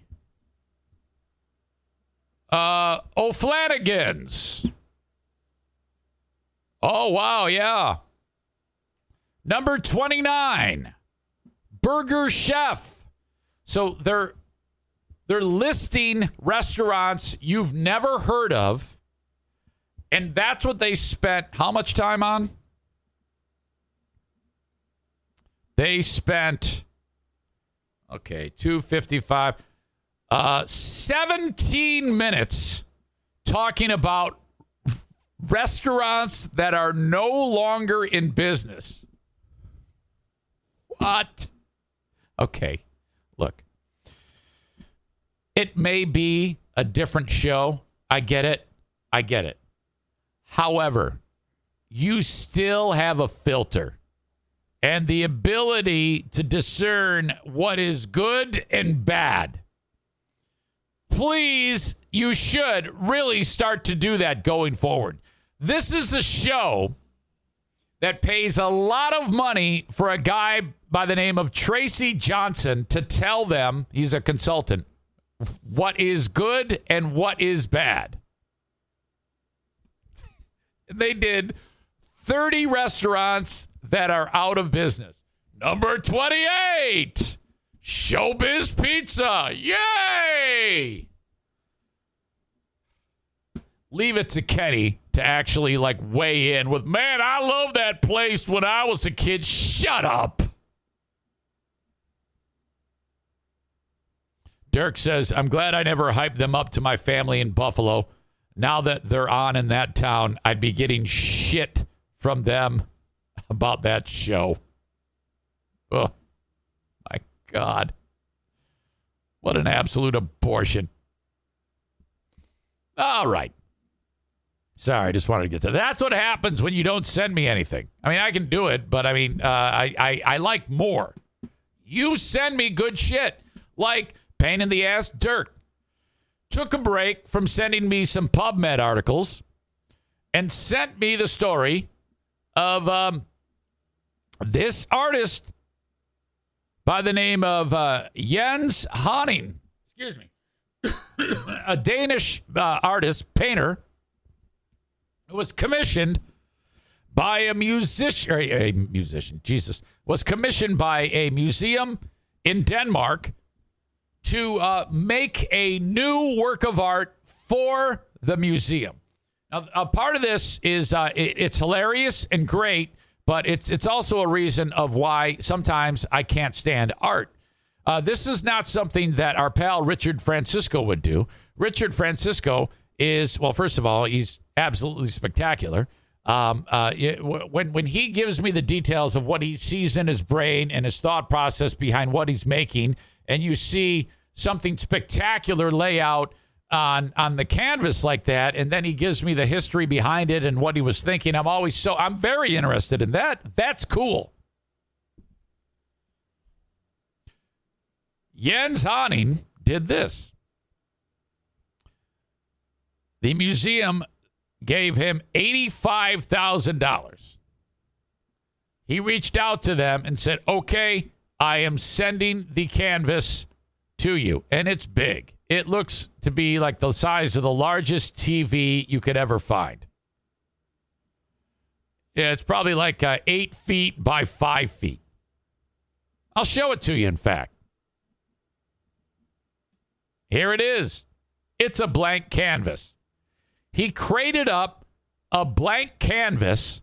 Uh, O'Flanagan's. Oh, wow. Yeah. Number 29, Burger Chef. So they're they're listing restaurants you've never heard of. And that's what they spent how much time on? They spent okay, 255 uh 17 minutes talking about restaurants that are no longer in business. What? Okay. Look. It may be a different show. I get it. I get it. However, you still have a filter and the ability to discern what is good and bad. Please, you should really start to do that going forward. This is a show that pays a lot of money for a guy by the name of Tracy Johnson to tell them he's a consultant what is good and what is bad. They did 30 restaurants that are out of business. Number 28, Showbiz Pizza. Yay! Leave it to Kenny to actually like weigh in with, man, I love that place when I was a kid. Shut up. Dirk says, I'm glad I never hyped them up to my family in Buffalo. Now that they're on in that town, I'd be getting shit from them about that show. Oh, my God. What an absolute abortion. All right. Sorry, I just wanted to get to that's what happens when you don't send me anything. I mean, I can do it, but I mean, uh, I, I I like more. You send me good shit, like pain in the ass Dirk. Took a break from sending me some PubMed articles and sent me the story of um, this artist by the name of uh, Jens Haaning. Excuse me. a Danish uh, artist, painter, who was commissioned by a musician, a musician, Jesus, was commissioned by a museum in Denmark to uh, make a new work of art for the museum. Now, a part of this is uh, it, it's hilarious and great, but it's it's also a reason of why sometimes I can't stand art. Uh, this is not something that our pal Richard Francisco would do. Richard Francisco is well, first of all, he's absolutely spectacular. Um, uh, when when he gives me the details of what he sees in his brain and his thought process behind what he's making, and you see something spectacular layout on on the canvas like that and then he gives me the history behind it and what he was thinking i'm always so i'm very interested in that. That's cool. Jens Haaning did this. The museum gave him $85000 he reached out to them and said okay i am sending the canvas to you, and it's big. It looks to be like the size of the largest TV you could ever find. Yeah, it's probably like uh, eight feet by five feet. I'll show it to you, in fact. Here it is. It's a blank canvas. He crated up a blank canvas,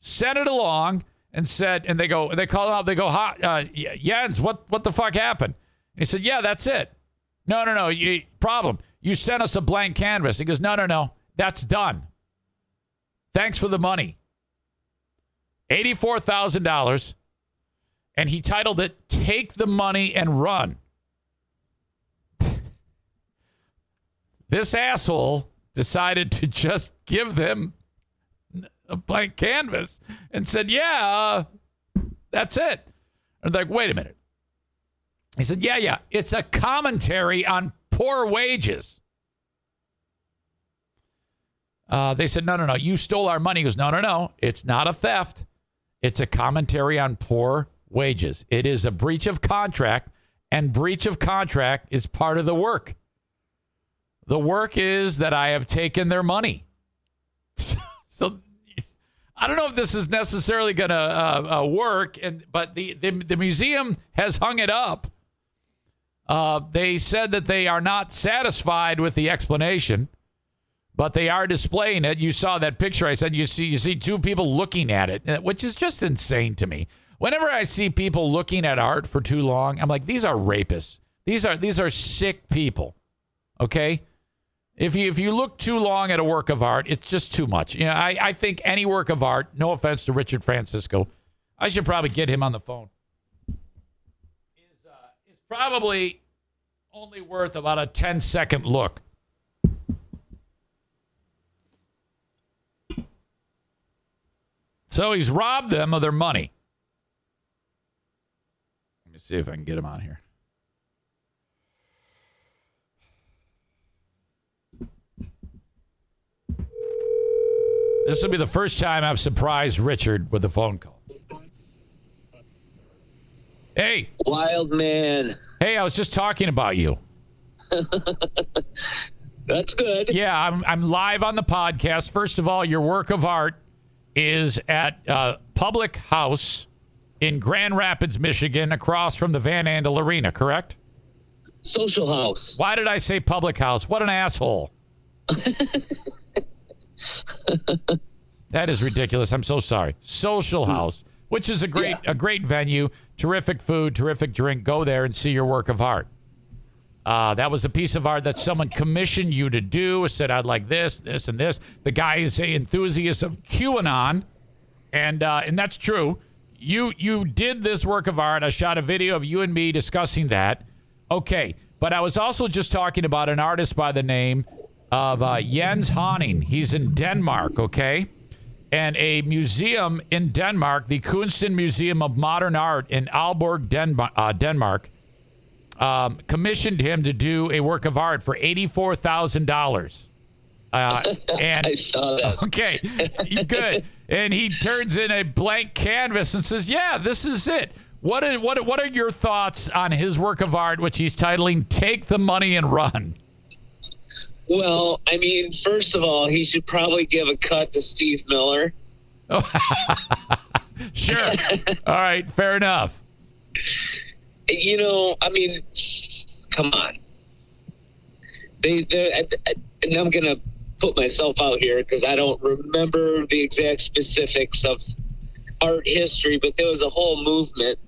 sent it along, and said, and they go, they call out, they go, uh, Jens, what, what the fuck happened? And he said, yeah, that's it. No, no, no, you, problem. You sent us a blank canvas. He goes, no, no, no, that's done. Thanks for the money. $84,000. And he titled it, Take the Money and Run. this asshole decided to just give them a blank canvas and said, Yeah, uh, that's it. And like, Wait a minute. He said, Yeah, yeah, it's a commentary on poor wages. Uh, they said, No, no, no, you stole our money. He goes, No, no, no, it's not a theft. It's a commentary on poor wages. It is a breach of contract, and breach of contract is part of the work. The work is that I have taken their money. so I don't know if this is necessarily going to uh, uh, work, and but the, the, the museum has hung it up. Uh, they said that they are not satisfied with the explanation, but they are displaying it. You saw that picture I said. You see, you see two people looking at it, which is just insane to me. Whenever I see people looking at art for too long, I'm like, these are rapists. These are these are sick people. Okay, if you if you look too long at a work of art, it's just too much. You know, I, I think any work of art, no offense to Richard Francisco, I should probably get him on the phone. Is uh, is probably only worth about a 10 second look. So he's robbed them of their money. Let me see if I can get him on here. This will be the first time I've surprised Richard with a phone call. Hey. Wild man. Hey, I was just talking about you. That's good. Yeah, I'm, I'm live on the podcast. First of all, your work of art is at uh, Public House in Grand Rapids, Michigan, across from the Van Andel Arena, correct? Social House. Why did I say Public House? What an asshole. that is ridiculous. I'm so sorry. Social House, which is a great yeah. a great venue, terrific food, terrific drink. Go there and see your work of art. Uh, that was a piece of art that someone commissioned you to do. Said I'd like this, this, and this. The guy is a enthusiast of QAnon, and uh, and that's true. You you did this work of art. I shot a video of you and me discussing that. Okay, but I was also just talking about an artist by the name of uh, Jens Haaning. He's in Denmark, okay? And a museum in Denmark, the Kunsten Museum of Modern Art in Aalborg, Denmark, uh, Denmark um, commissioned him to do a work of art for eighty-four thousand dollars. Uh, and I saw that. Okay, good. and he turns in a blank canvas and says, "Yeah, this is it." What are, what what are your thoughts on his work of art, which he's titling "Take the Money and Run"? Well, I mean, first of all, he should probably give a cut to Steve Miller. Oh, sure. all right, fair enough. You know, I mean, come on. They, they and I'm gonna put myself out here because I don't remember the exact specifics of art history, but there was a whole movement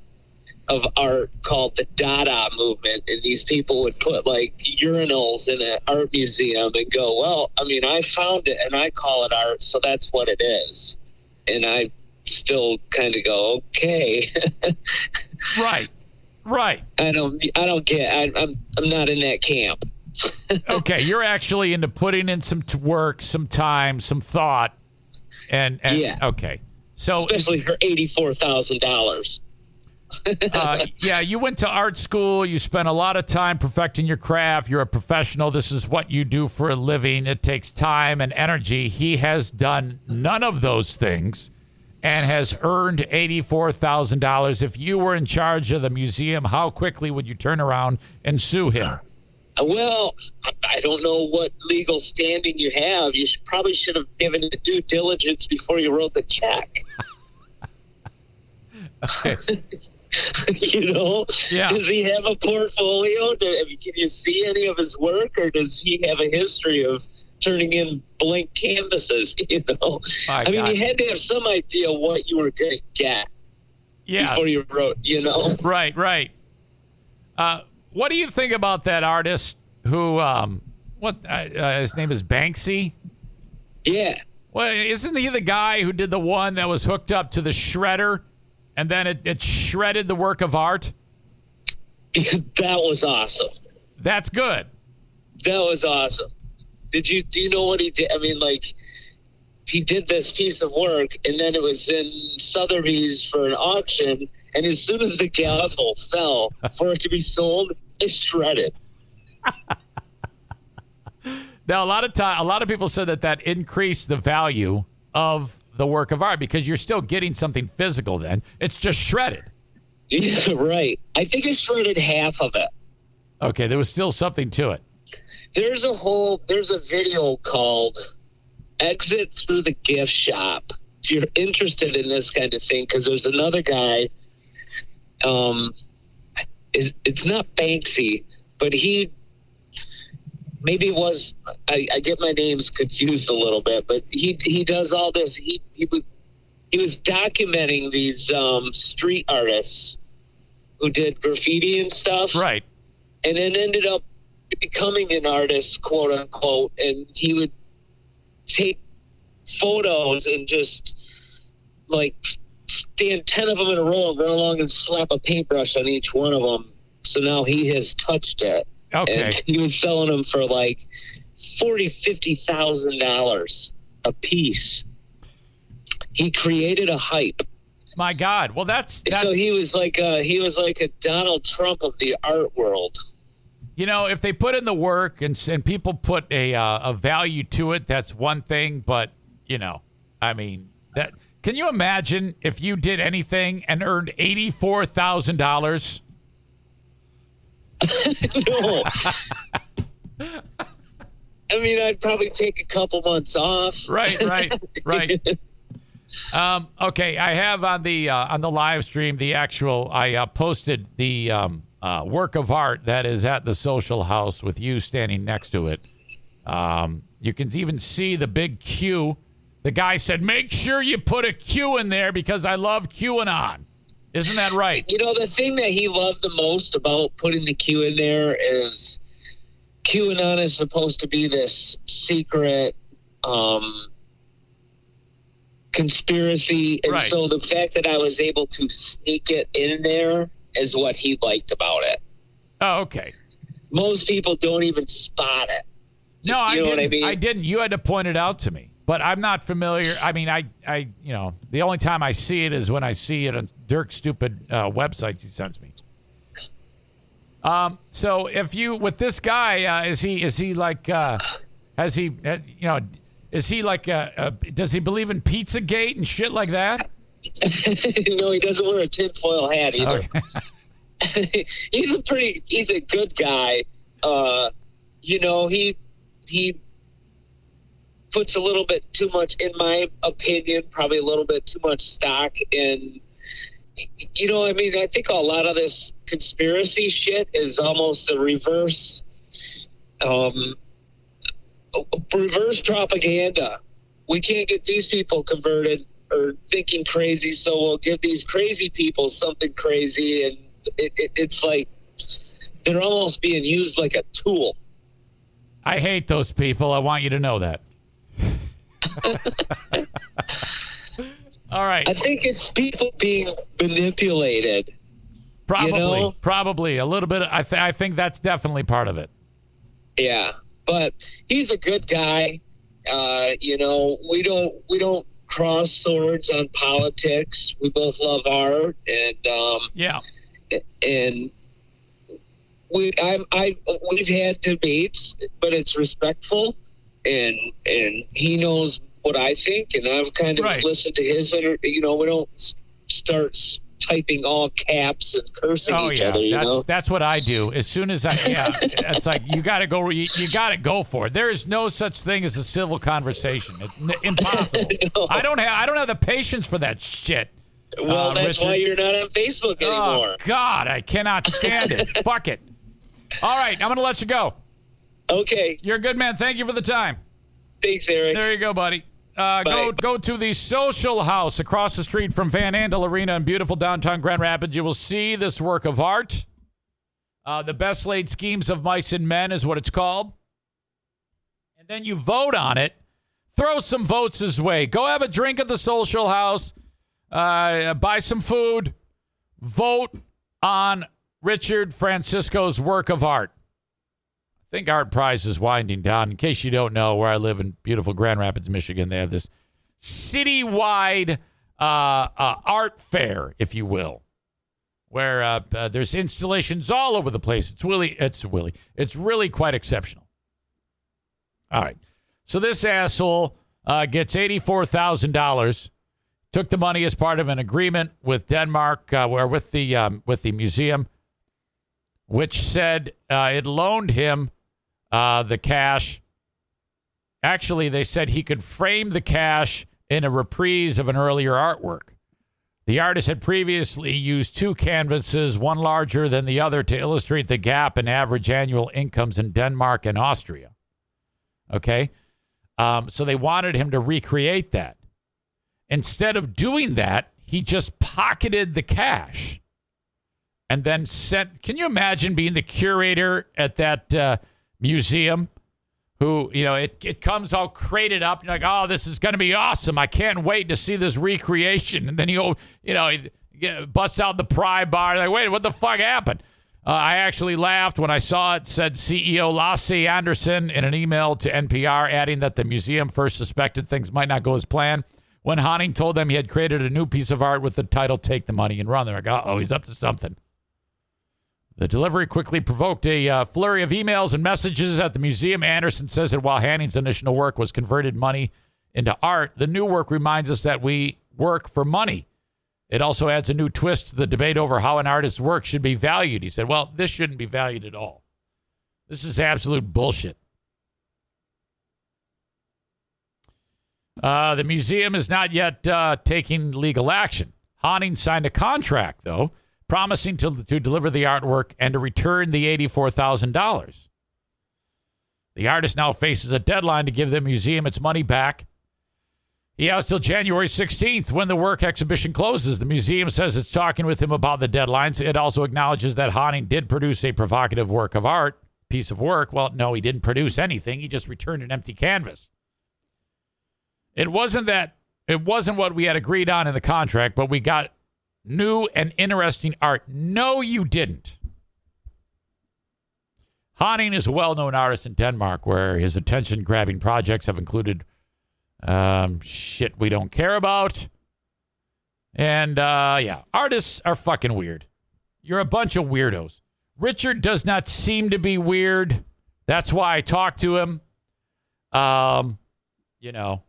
of art called the Dada movement, and these people would put like urinals in an art museum and go, "Well, I mean, I found it and I call it art, so that's what it is." And I still kind of go, "Okay." right, right. I don't, I don't get. I, I'm, I'm not in that camp. okay, you're actually into putting in some work, some time, some thought, and, and yeah. Okay, so especially for eighty four thousand dollars uh, yeah, you went to art school. You spent a lot of time perfecting your craft. You're a professional. This is what you do for a living. It takes time and energy. He has done none of those things and has earned $84,000. If you were in charge of the museum, how quickly would you turn around and sue him? Well, I- I don't know what legal standing you have. You should, probably should have given it due diligence before you wrote the check. Okay. you know, Yeah. does he have a portfolio? Do, I mean, can you see any of his work, or does he have a history of turning in blank canvases? You know, My I mean, God. you had to have some idea what you were going to get Yes. before you wrote. You know, Right, right. Uh, what do you think about that artist who, um, what, uh, uh, his name is Banksy? yeah. Well, isn't he the guy who did the one that was hooked up to the shredder and then it, it shredded the work of art? that was awesome. That's good. That was awesome. Did you do you know what he did? I mean, like he did this piece of work, and then it was in Sotheby's for an auction. And as soon as the gavel fell for it to be sold, it shredded. Now, a lot of time, a lot of people said that that increased the value of the work of art because you're still getting something physical. Then it's just shredded. Yeah, right. I think it shredded half of it. Okay, there was still something to it. There's a whole there's a video called "Exit Through the Gift Shop." If you're interested in this kind of thing, because there's another guy. Um, is it's not Banksy, but he maybe it was. I, I get my names confused a little bit, but he he does all this. He he was he was documenting these um, street artists who did graffiti and stuff Right. and then ended up becoming an artist, quote unquote. And he would take photos and just like stand 10 of them in a row and run along and slap a paintbrush on each one of them. So now he has touched it. Okay. And he was selling them for like forty, fifty thousand dollars a piece. He created a hype. My God. Well, that's that's so he was like a, he was like a Donald Trump of the art world. you know if they put in the work and and people put a uh, a value to it, that's one thing. But you know, I mean that. Can you imagine if you did anything and earned eighty four thousand dollars? No. I mean, I'd probably take a couple months off. Right, right, right. Um, okay, I have on the uh, on the live stream the actual. I uh, posted the um, uh, work of art that is at the social house with you standing next to it. Um, you can even see the big Q. The guy said, "Make sure you put a Q in there because I love QAnon." Isn't that right? You know, the thing that he loved the most about putting the Q in there is QAnon is supposed to be this secret um, conspiracy. And Right. so the fact that I was able to sneak it in there is what he liked about it. Oh, okay. Most people don't even spot it. No, I You know didn't. what I mean? I didn't. You had to point it out to me. But I'm not familiar. I mean, I, I, you know, the only time I see it is when I see it on Dirk's stupid uh, websites he sends me. Um. So if you with this guy, uh, is he is he like uh, has he uh, you know is he like uh, uh, does he believe in Pizzagate and shit like that? no, he doesn't wear a tinfoil hat either. Okay. he's a pretty he's a good guy uh you know he he puts a little bit too much in my opinion probably a little bit too much stock in you know i mean i think a lot of this conspiracy shit is almost a reverse um reverse propaganda we can't get these people converted or thinking crazy so we'll give these crazy people something crazy and it, it, it's like they're almost being used like a tool I hate those people. I want you to know that. All right. i think it's people being manipulated Probably, know? probably a little bit. I, th- I think that's definitely part of it. yeah but he's a good guy uh, you know we don't we don't cross swords on politics we both love art and um, Yeah. and we I'm I we've had debates, but it's respectful, and and he knows what I think, and I've kind of Right. listened to his. inter- You know, we don't start s- typing all caps and cursing Oh each yeah, other. You that's know, that's what I do. As soon as I, yeah, it's like you got to go. You, you got to go for it. There is no such thing as a civil conversation. It, n- impossible. No. I don't have. I don't have the patience for that shit. well, uh, that's why you're not on Facebook anymore. Oh God, I cannot stand it. Fuck it. All right, I'm gonna let you go. Okay, You're a good man. Thank you for the time. thanks, Eric. There you go, buddy. Uh, go go to the Social House across the street from Van Andel Arena in beautiful downtown Grand Rapids. You will see this work of art. Uh, the best laid schemes of mice and men is what it's called. And then you vote on it. Throw some votes his way. Go have a drink at the Social House. Uh, buy some food. Vote on Richard Francisco's work of art. Think ArtPrize is winding down. In case you don't know, where I live in beautiful Grand Rapids, Michigan, they have this citywide uh, uh, art fair, if you will, where uh, uh, there's installations all over the place. It's really, it's really, it's really quite exceptional. All right, so this asshole uh, gets eighty-four thousand dollars. Took the money as part of an agreement with Denmark, uh, or with the um, with the museum, which said it loaned him uh, the cash. Actually, they said he could frame the cash in a reprise of an earlier artwork. The artist had previously used two canvases, one larger than the other, to illustrate the gap in average annual incomes in Denmark and Austria. Okay. Um, so they wanted him to recreate that. Instead of doing that, he just pocketed the cash and then sent. Can you imagine being the curator at that uh, museum? Who you know it, it comes all crated up. You're like, oh, this is going to be awesome. I can't wait to see this recreation. And then you you know he busts out the pry bar. Like, wait, what the fuck happened? Uh, I actually laughed when I saw it. Said CEO Lasse Andersson in an email to NPR, adding that the museum first suspected things might not go as planned. When Haaning told them he had created a new piece of art with the title "Take the Money and Run," they're like, "Oh, he's up to something." The delivery quickly provoked a uh, flurry of emails and messages at the museum. Andersson says that while Haaning's initial work was converted money into art, the new work reminds us that we work for money. It also adds a new twist to the debate over how an artist's work should be valued. He said, Well, this shouldn't be valued at all. This is absolute bullshit. Uh, the museum is not yet uh, taking legal action. Haaning signed a contract, though, promising to, to deliver the artwork and to return the $84,000. The artist now faces a deadline to give the museum its money back. He has till January 16th when the work exhibition closes. The museum says it's talking with him about the deadlines. It also acknowledges that Haaning did produce a provocative work of art, piece of work. Well, no, he didn't produce anything. He just returned an empty canvas. It wasn't that it wasn't what we had agreed on in the contract, but we got new and interesting art. No, you didn't. Haaning is a well known artist in Denmark where his attention grabbing projects have included um, shit we don't care about. And uh, yeah, artists are fucking weird. You're a bunch of weirdos. Richard does not seem to be weird. That's why I talked to him. Um, you know,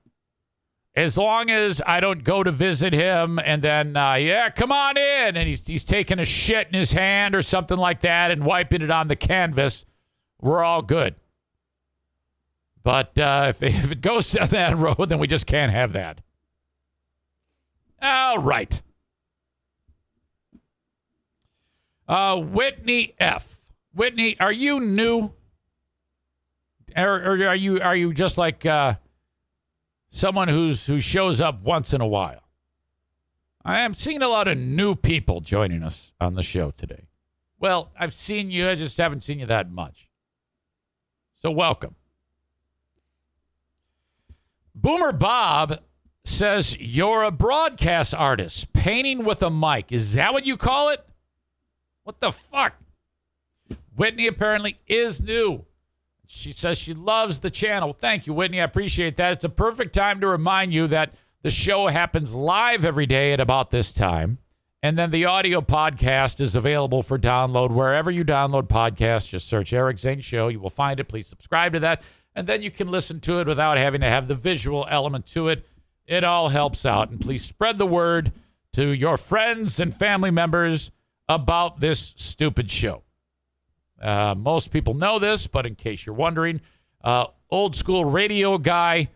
as long as I don't go to visit him and then, uh, yeah, come on in, and he's he's taking a shit in his hand or something like that and wiping it on the canvas, we're all good. But uh, if, if it goes down that road, then we just can't have that. All right. Uh, Whitney F. Whitney, are you new? Or, or are you are you just like uh, someone who's who shows up once in a while? I am seeing a lot of new people joining us on the show today. Well, I've seen you, I just haven't seen you that much. So welcome. Boomer Bob says you're a broadcast artist, painting with a mic. Is that what you call it? What the fuck? Whitney apparently is new. She says she loves the channel. Thank you, Whitney. I appreciate that. It's a perfect time to remind you that the show happens live every day at about this time. And then the audio podcast is available for download wherever you download podcasts. Just search Eric Zane Show. You will find it. Please subscribe to that. And then you can listen to it without having to have the visual element to it. It all helps out. And please spread the word. to your friends and family members about this stupid show. Uh, most people know this, but in case you're wondering, uh, old school radio guy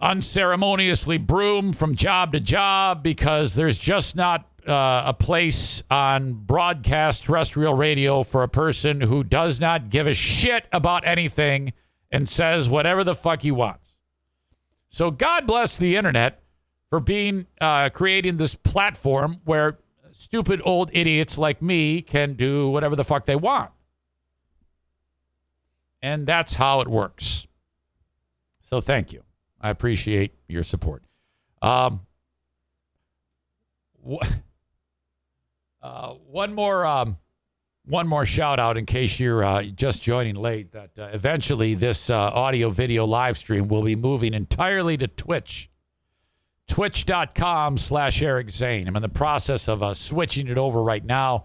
unceremoniously broom from job to job because there's just not uh, a place on broadcast terrestrial radio for a person who does not give a shit about anything and says whatever the fuck he wants. So God bless the internet for being uh, creating this platform where stupid old idiots like me can do whatever the fuck they want. And that's how it works. So thank you. I appreciate your support. Um, wh- uh, one more, um, one more shout out in case you're uh, just joining late. That uh, eventually this uh, audio video live stream will be moving entirely to Twitch. Twitch.com slash Eric Zane. I'm in the process of uh, switching it over right now.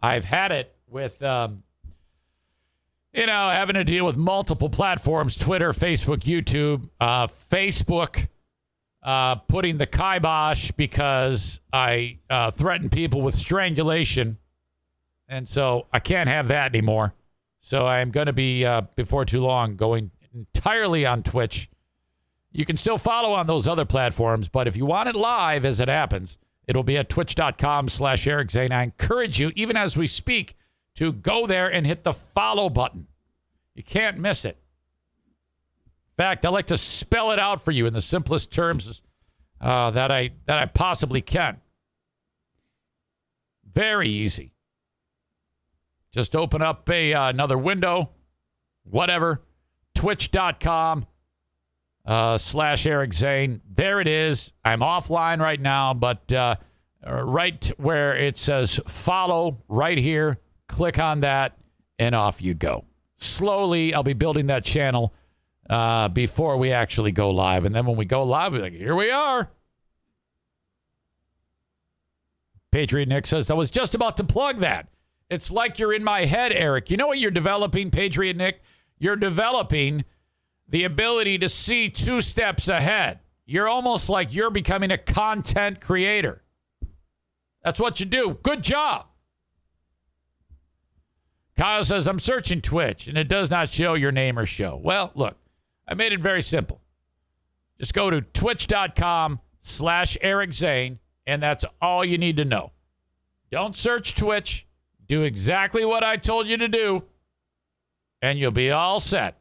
I've had it with um, you know, having to deal with multiple platforms Twitter, Facebook, YouTube, uh, Facebook, uh, putting the kibosh because I uh, threaten people with strangulation. And so I can't have that anymore. So I'm going to be, uh, before too long, going entirely on Twitch. You can still follow on those other platforms, but if you want it live as it happens, it'll be at twitch.com slash Eric Zane. I encourage you, even as we speak, to go there and hit the follow button. You can't miss it. In fact, I like to spell it out for you in the simplest terms uh, that I that I possibly can. Very easy. Just open up a uh, another window, whatever, twitch.com uh, slash Eric Zane. There it is. I'm offline right now, but uh, right where it says follow right here, click on that, and off you go. Slowly, I'll be building that channel uh, before we actually go live. And then when we go live, we're like, here we are. Patriot Nick says, I was just about to plug that. It's like you're in my head, Eric. You know what you're developing, Patriot Nick? You're developing the ability to see two steps ahead. You're almost like you're becoming a content creator. That's what you do. Good job. Kyle says, I'm searching Twitch and it does not show your name or show. Well, look, I made it very simple. Just go to twitch.com slash Eric Zane, and that's all you need to know. Don't search Twitch. Do exactly what I told you to do, and you'll be all set.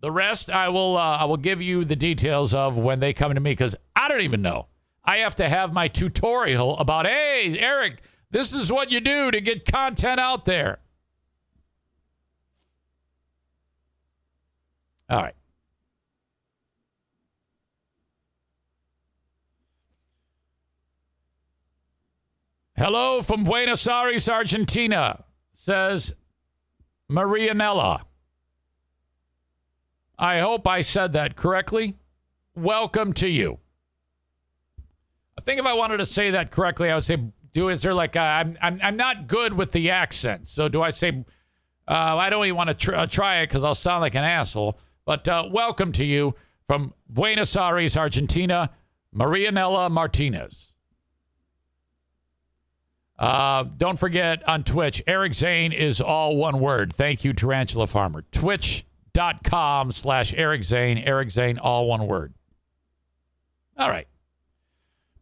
The rest, I will. Uh, I will give you the details of when they come to me because I don't even know. I have to have my tutorial about. Hey, Eric, this is what you do to get content out there. All right. Hello from Buenos Aires, Argentina, says Marianella. I hope I said that correctly. Welcome to you. I think if I wanted to say that correctly, I would say, "Do is there like i am I'm I'm not good with the accent, so do I say uh, I don't even want to tr- uh, try it because I'll sound like an asshole." But uh, welcome to you from Buenos Aires, Argentina, Marianella Martinez. Uh, don't forget on Twitch, Eric Zane is all one word. Thank you, Tarantula Farmer. Twitch.com slash Eric Zane. Eric Zane, all one word. All right.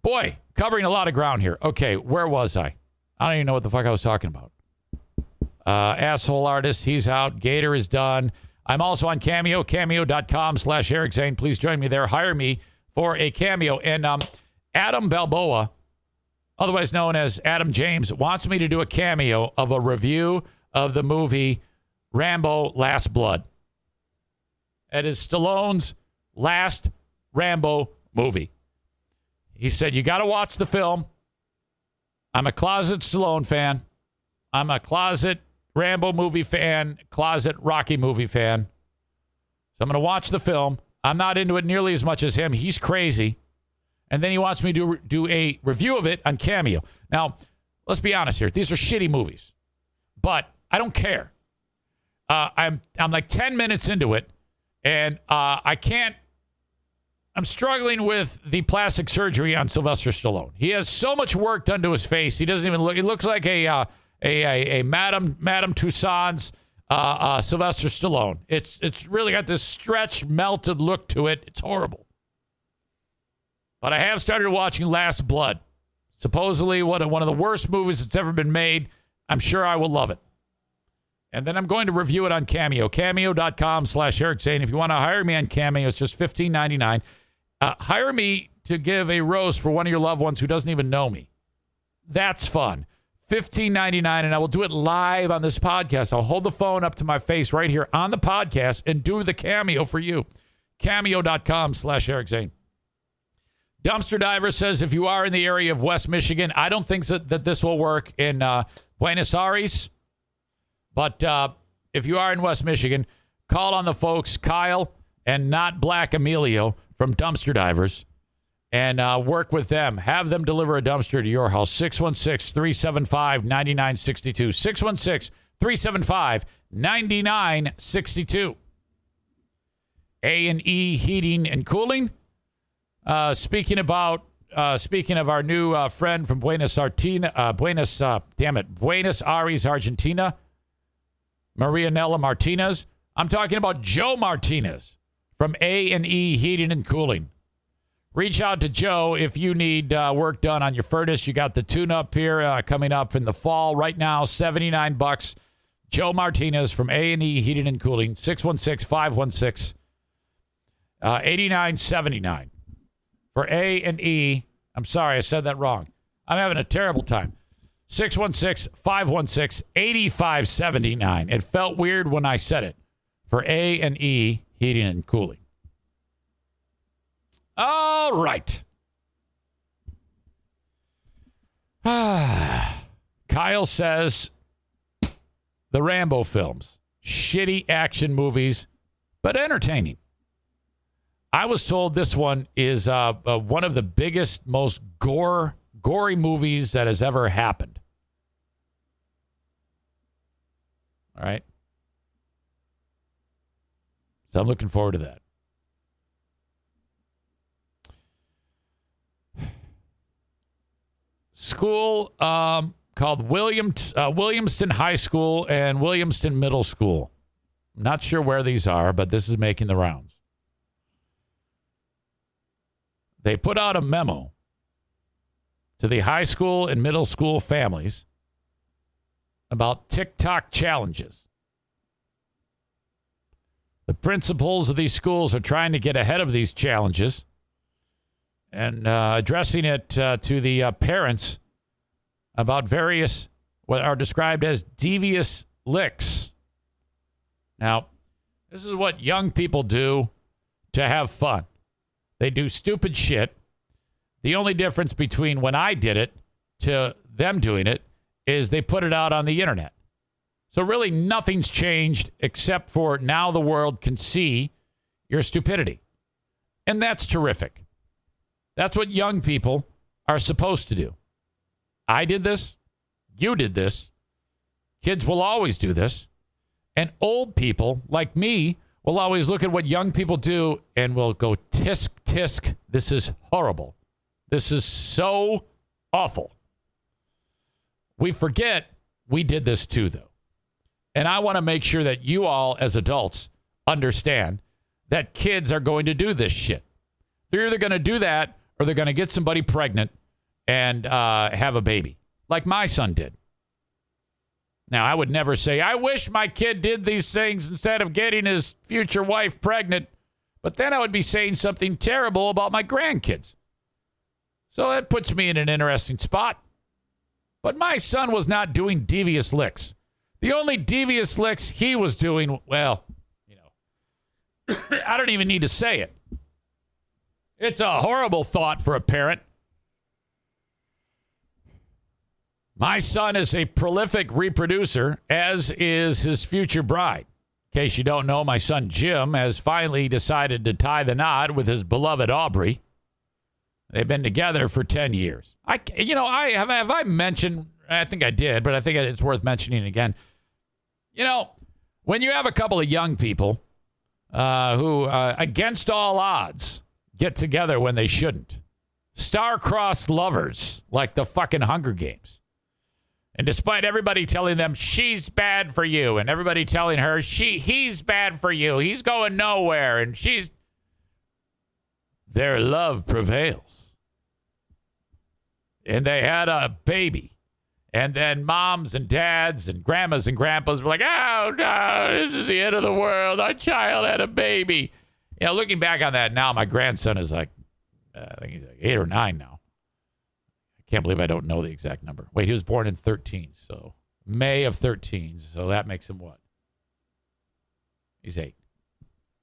Boy, covering a lot of ground here. Okay, where was I? I don't even know what the fuck I was talking about. Uh, asshole artist, he's out. Gator is done. I'm also on Cameo, cameo.com slash Eric Zane. Please join me there. Hire me for a cameo. And um, Adam Balboa, otherwise known as Adam James, wants me to do a cameo of a review of the movie Rambo Last Blood. It is Stallone's last Rambo movie. He said, You got to watch the film. I'm a closet Stallone fan. I'm a closet Rambo movie fan, closet Rocky movie fan. So I'm going to watch the film. I'm not into it nearly as much as him. He's crazy. And then he wants me to do a review of it on Cameo. Now, let's be honest here. These are shitty movies, but I don't care. Uh, I'm I'm like 10 minutes into it, and uh, I can't I'm struggling with the plastic surgery on Sylvester Stallone. He has so much work done to his face. He doesn't even look. He looks like a uh, a, a, a Madame Madame Tussauds uh, uh, Sylvester Stallone. It's it's really got this stretched, melted look to it. It's horrible. But I have started watching Last Blood. Supposedly, what one of the worst movies that's ever been made. I'm sure I will love it. And then I'm going to review it on Cameo. Cameo.com slash Eric Zane. If you want to hire me on Cameo, it's just $15.99. Uh, hire me to give a rose for one of your loved ones who doesn't even know me. That's fun. $15.99, and I will do it live on this podcast. I'll hold the phone up to my face right here on the podcast and do the cameo for you. Cameo.com slash Eric Zane. Dumpster Diver says if you are in the area of West Michigan, I don't think that, that this will work in uh, Buenos Aires. But uh, if you are in West Michigan, call on the folks, Kyle and not Black Emilio from Dumpster Divers, and uh, work with them. Have them deliver a dumpster to your house. 616 375 9962. 616 375 9962. A&E Heating and Cooling. Uh, speaking about uh, speaking of our new uh, friend from Buenos Argentina, uh, Buenos, uh, damn it, Buenos Aires, Argentina, Marianella Martinez. I'm talking about Joe Martinez from A and E Heating and Cooling. Reach out to Joe if you need uh, work done on your furnace. You got the tune-up here uh, coming up in the fall. Right now, 79 bucks. Joe Martinez from A and E Heating and Cooling, 616 516 8979 for A and E. I'm sorry, I said that wrong. I'm having a terrible time. 616 516 8579. It felt weird when I said it for A and E heating and cooling. All right. Kyle says the Rambo films, shitty action movies, but entertaining. I was told this one is uh, uh, one of the biggest, most gore, gory movies that has ever happened. All right. So I'm looking forward to that. School um, called William uh, Williamston High School and Williamston Middle School. I'm not sure where these are, but this is making the rounds. They put out a memo to the high school and middle school families about TikTok challenges. The principals of these schools are trying to get ahead of these challenges and uh, addressing it uh, to the uh, parents about various what are described as devious licks. Now, this is what young people do to have fun. They do stupid shit. The only difference between when I did it to them doing it is they put it out on the internet. So really nothing's changed except for now the world can see your stupidity. And that's terrific. That's what young people are supposed to do. I did this. You did this. Kids will always do this. And old people like me will always look at what young people do and will go tisk tisk. This is horrible. This is so awful. We forget we did this too, though. And I want to make sure that you all, as adults, understand that kids are going to do this shit. They're either going to do that or they're going to get somebody pregnant and uh, have a baby, like my son did. Now, I would never say, I wish my kid did these things instead of getting his future wife pregnant. But then I would be saying something terrible about my grandkids. So that puts me in an interesting spot. But my son was not doing devious licks. The only devious licks he was doing, well, you know, I don't even need to say it. It's a horrible thought for a parent. My son is a prolific reproducer, as is his future bride. In case you don't know, my son Jim has finally decided to tie the knot with his beloved Aubrey. They've been together for 10 years. I, you know, I have, have I mentioned, I think I did, but I think it's worth mentioning again. You know, when you have a couple of young people uh, who, uh, against all odds, get together when they shouldn't. Star-crossed lovers like the fucking Hunger Games. And despite everybody telling them she's bad for you and everybody telling her she he's bad for you, he's going nowhere and she's their love prevails. And they had a baby. And then moms and dads and grandmas and grandpas were like, oh no, this is the end of the world. Our child had a baby. You know, looking back on that now, my grandson is like, uh, I think he's like eight or nine now. I can't believe I don't know the exact number. Wait, he was born in 13, so May of 13. So that makes him what? He's eight.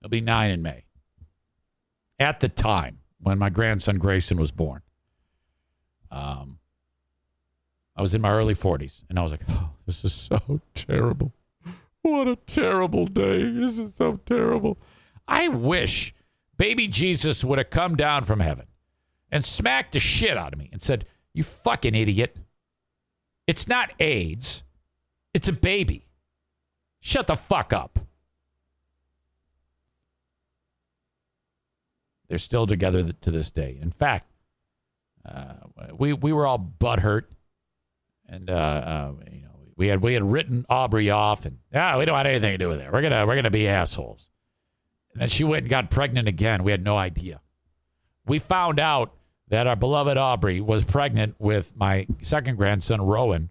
He'll be nine in May. At the time when my grandson Grayson was born, um, I was in my early 40s, and I was like, oh, this is so terrible. What a terrible day. This is so terrible. I wish baby Jesus would have come down from heaven and smacked the shit out of me and said, You fucking idiot. It's not AIDS, it's a baby. Shut the fuck up. They're still together to this day. In fact, uh, we we were all butthurt, and uh, uh, you know we had we had written Aubrey off, and ah, we don't want anything to do with it. We're gonna we're gonna be assholes. And then she went and got pregnant again. We had no idea. We found out that our beloved Aubrey was pregnant with my second grandson, Rowan,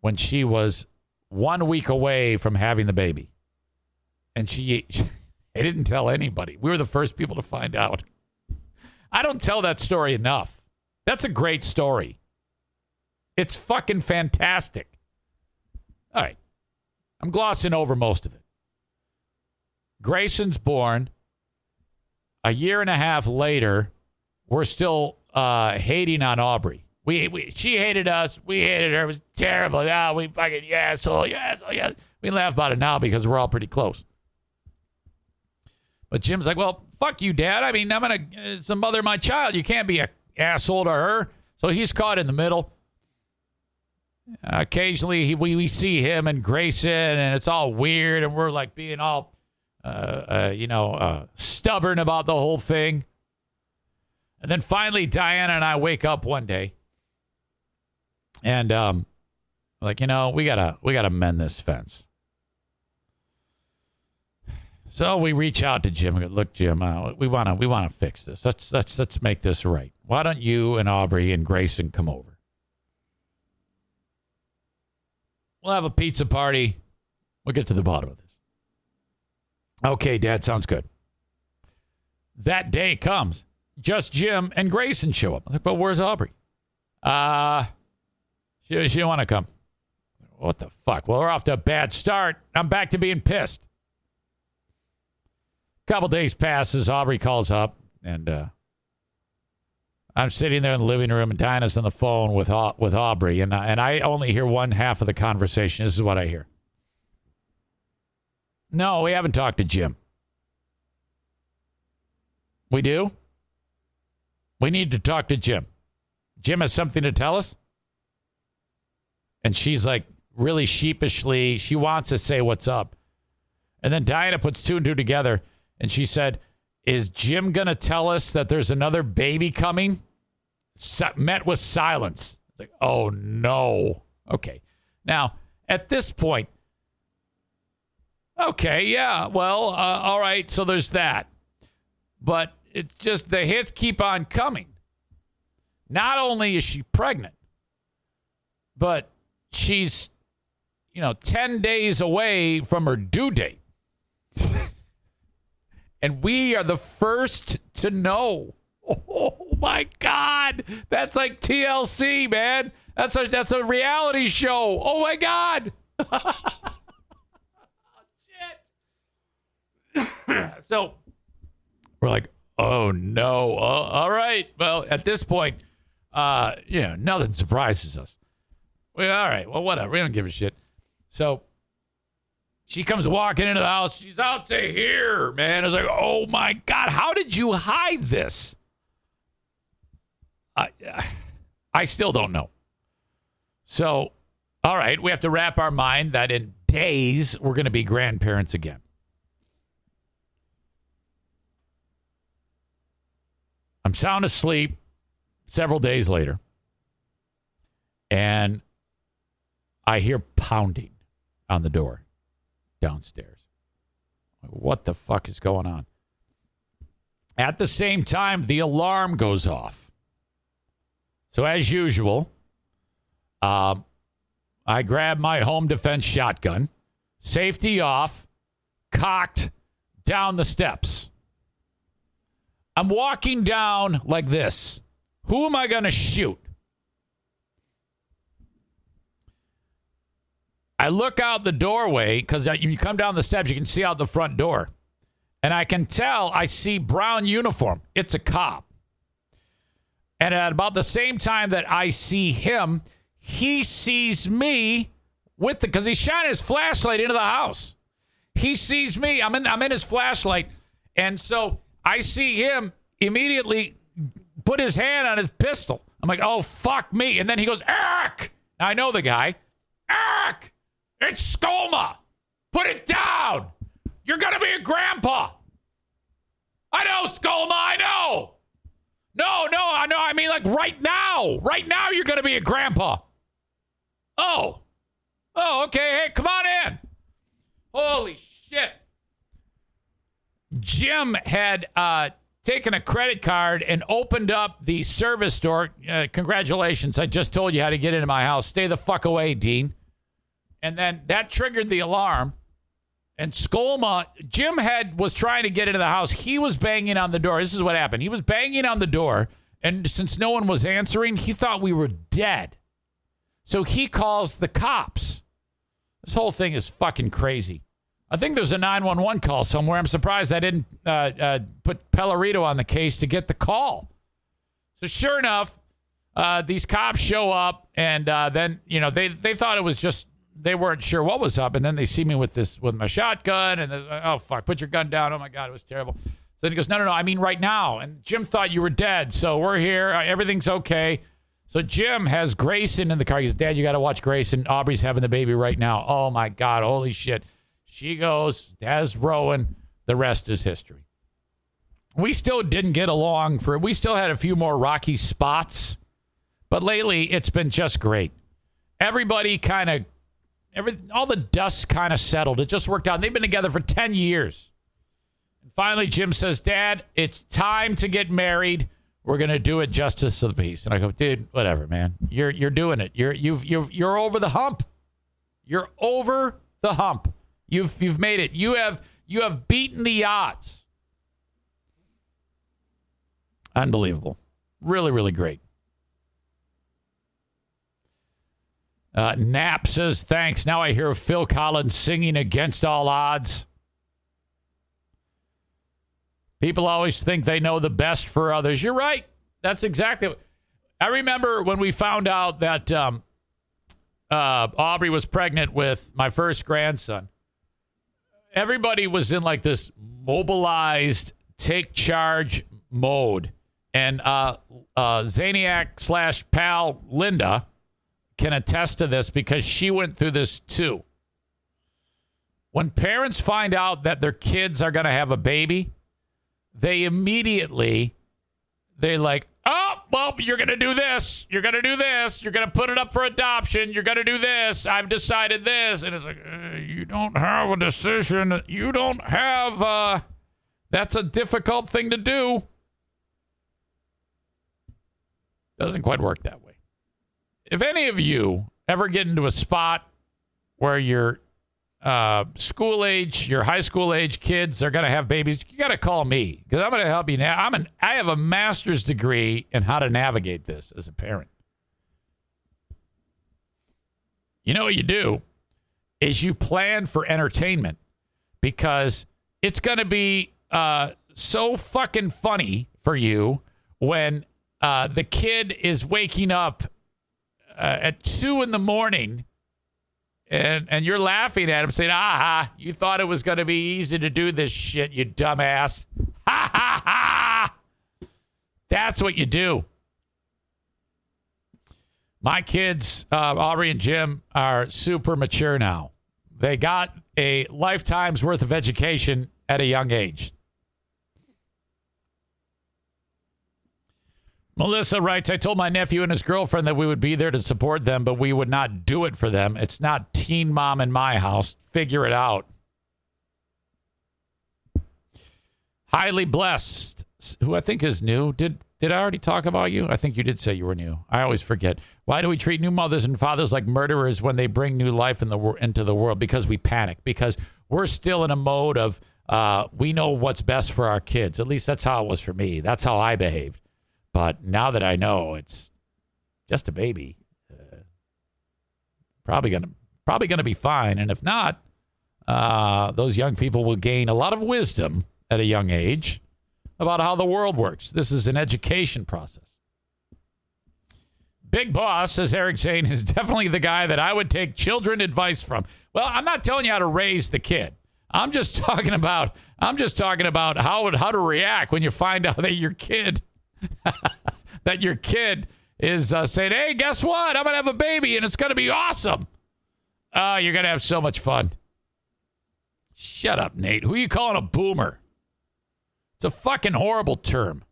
when she was one week away from having the baby. And she, she didn't tell anybody. We were the first people to find out. I don't tell that story enough. That's a great story. It's fucking fantastic. All right. I'm glossing over most of it. Grayson's born. A year and a half later, we're still uh, hating on Aubrey. We, we she hated us. We hated her. It was terrible. Yeah, we fucking you asshole, you asshole, yeah. We laugh about it now because we're all pretty close. But Jim's like, well, fuck you, Dad. I mean, I'm gonna it's the mother of my child. You can't be a asshole to her. So he's caught in the middle. Occasionally, he, we we see him and Grayson, and it's all weird, and we're like being all uh, uh, you know, uh, stubborn about the whole thing. And then finally, Diana and I wake up one day, and um, like you know, we gotta we gotta mend this fence. So we reach out to Jim. Look, Jim, uh, we wanna we wanna fix this. Let's let's let's make this right. Why don't you and Aubrey and Grayson come over? We'll have a pizza party. We'll get to the bottom of this. Okay, Dad, sounds good. That day comes. Just Jim and Grayson show up. I was like, well, where's Aubrey? Uh, she, she didn't want to come. What the fuck? Well, we're off to a bad start. I'm back to being pissed. Couple days passes. Aubrey calls up, and uh, I'm sitting there in the living room, and Diana's on the phone with with Aubrey, and and I only hear one half of the conversation. This is what I hear. No, we haven't talked to Jim. We do? We need to talk to Jim. Jim has something to tell us? And she's like, really sheepishly, she wants to say what's up. And then Diana puts two and two together and she said, Is Jim going to tell us that there's another baby coming? Met with silence. Like, oh no. Okay. Now, at this point, Okay, yeah. Well, uh, all right. So there's that. But it's just the hits keep on coming. Not only is she pregnant, but she's, you know, 10 days away from her due date. and we are the first to know. Oh my God. That's like TLC, man. That's a that's a reality show. Oh my God. so we're like, oh no. Uh, all right. Well, at this point, uh, you know, nothing surprises us. We all right. Well, whatever. We don't give a shit. So she comes walking into the house. She's out to here, man. I was like, oh my God, how did you hide this? I, I still don't know. So, all right, we have to wrap our mind that in days we're going to be grandparents again. I'm sound asleep several days later, and I hear pounding on the door downstairs. What the fuck is going on? At the same time, the alarm goes off. So, as usual, um, I grab my home defense shotgun, safety off, cocked down the steps. I'm walking down like this. Who am I going to shoot? I look out the doorway because you come down the steps, you can see out the front door. And I can tell I see brown uniform. It's a cop. And at about the same time that I see him, he sees me with the because he shot his flashlight into the house. He sees me. I'm in I'm in his flashlight. And so I see him immediately put his hand on his pistol. I'm like, oh fuck me. And then he goes, Eric. Now I know the guy. Eric, it's Skolma. Put it down. You're gonna be a grandpa. I know, Skolma, I know. No, no, I know. I mean, like right now. Right now, you're gonna be a grandpa. Oh. Oh, okay. Hey, come on in. Holy shit. Jim had uh, taken a credit card and opened up the service door. Uh, congratulations. I just told you how to get into my house. Stay the fuck away, Dean. And then that triggered the alarm. And Skolma, Jim had was trying to get into the house. He was banging on the door. This is what happened. He was banging on the door, and since no one was answering, he thought we were dead. So he calls the cops. This whole thing is fucking crazy. I think there's a 911 call somewhere. I'm surprised I didn't uh, uh, put Pellerito on the case to get the call. So sure enough, uh, these cops show up, and uh, then you know they they thought it was just they weren't sure what was up, and then they see me with this with my shotgun, and like, oh fuck, put your gun down. Oh my god, it was terrible. So then he goes, no, no, no, I mean right now. And Jim thought you were dead, so we're here. Uh, everything's okay. So Jim has Grayson in the car. He goes, Dad, you got to watch Grayson. Aubrey's having the baby right now. Oh my god, holy shit. She goes, Dad's Rowan. The rest is history. We still didn't get along for. We still had a few more rocky spots, but lately it's been just great. Everybody kind of Every, all the dust kind of settled. It just worked out. And They've been together for 10 years. And finally, Jim says, Dad, it's time to get married. We're going to do it justice of the peace. And I go, dude, whatever, man. You're, you're doing it. You're, you've, you've, you're over the hump. You're over the hump. You've, you've made it. You have, you have beaten the odds. Unbelievable. Really, really great. Uh, Knapp says, thanks. Now I hear Phil Collins singing against all odds. People always think they know the best for others. You're right. That's exactly what. I remember when we found out that um, uh, Aubrey was pregnant with my first grandson. Everybody was in like this mobilized, take charge mode. And uh, uh, Zaniac slash pal Linda can attest to this because she went through this too. When parents find out that their kids are going to have a baby, they immediately they like, "Oh, well, you're going to do this. You're going to do this. You're going to put it up for adoption. You're going to do this. I've decided this." And it's like, uh, "You don't have a decision. You don't have uh that's a difficult thing to do." Doesn't quite work that way if any of you ever get into a spot where your uh, school age, your high school age kids are going to have babies, you got to call me because I'm going to help you now. I'm an I have a master's degree in how to navigate this as a parent. You know what you do is you plan for entertainment because it's going to be uh, so fucking funny for you when uh, the kid is waking up at two in the morning and and you're laughing at him saying, "Aha! you thought it was going to be easy to do this shit, you dumbass." Ha ha ha! That's what you do. My kids, uh, Aubrey and Jim, are super mature now. They got a lifetime's worth of education at a young age. Melissa writes, I told my nephew and his girlfriend that we would be there to support them, but we would not do it for them. It's not teen mom in my house. Figure it out. Highly blessed, who I think is new. Did did I already talk about you? I think you did say you were new. I always forget. Why do we treat new mothers and fathers like murderers when they bring new life in the into the world? Because we panic. Because we're still in a mode of uh, we know what's best for our kids. At least that's how it was for me. That's how I behaved. But now that I know it's just a baby, uh, probably gonna probably gonna be fine. And if not, uh, those young people will gain a lot of wisdom at a young age about how the world works. This is an education process. Big Boss, says Eric Zane, is definitely the guy that I would take children advice from. Well, I'm not telling you how to raise the kid. I'm just talking about I'm just talking about how how to react when you find out that your kid that your kid is uh, saying, "Hey, guess what? I'm gonna have a baby and it's gonna be awesome." Uh, you're gonna have so much fun. Shut up, Nate. Who are you calling a boomer? It's a fucking horrible term.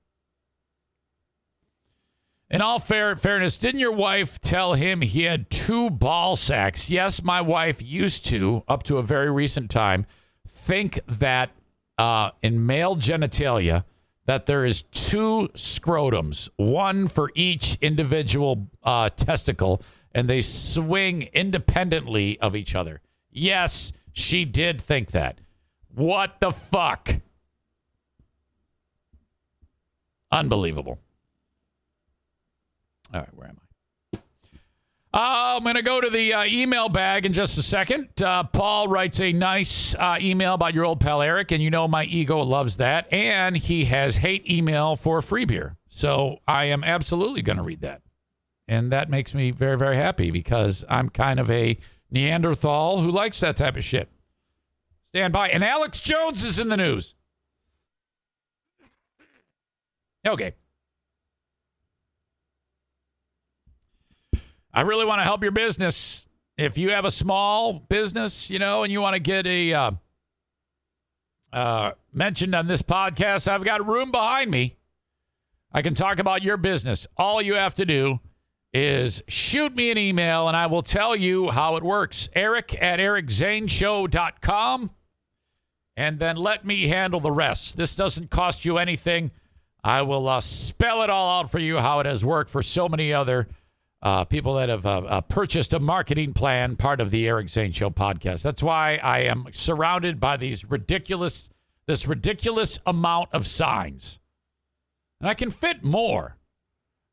In all fair, fairness, didn't your wife tell him he had two ball sacks? Yes, my wife used to, up to a very recent time, think that uh, in male genitalia that there is two scrotums, one for each individual uh, testicle, and they swing independently of each other. Yes, she did think that. What the fuck? Unbelievable. All right, where am I? Uh, I'm going to go to the uh, email bag in just a second. Uh, Paul writes a nice uh, email about your old pal Eric, and you know my ego loves that. And he has hate email for free beer. So I am absolutely going to read that. And that makes me very, very happy because I'm kind of a Neanderthal who likes that type of shit. Stand by. And Alex Jones is in the news. Okay. I really want to help your business. If you have a small business, you know, and you want to get a uh, uh, mentioned on this podcast, I've got room behind me. I can talk about your business. All you have to do is shoot me an email and I will tell you how it works. Eric at ericzaneshow.com. And then let me handle the rest. This doesn't cost you anything. I will uh, spell it all out for you how it has worked for so many other uh, people that have uh, uh, purchased a marketing plan, part of the Eric Zane Show podcast. That's why I am surrounded by these ridiculous, this ridiculous amount of signs, and I can fit more.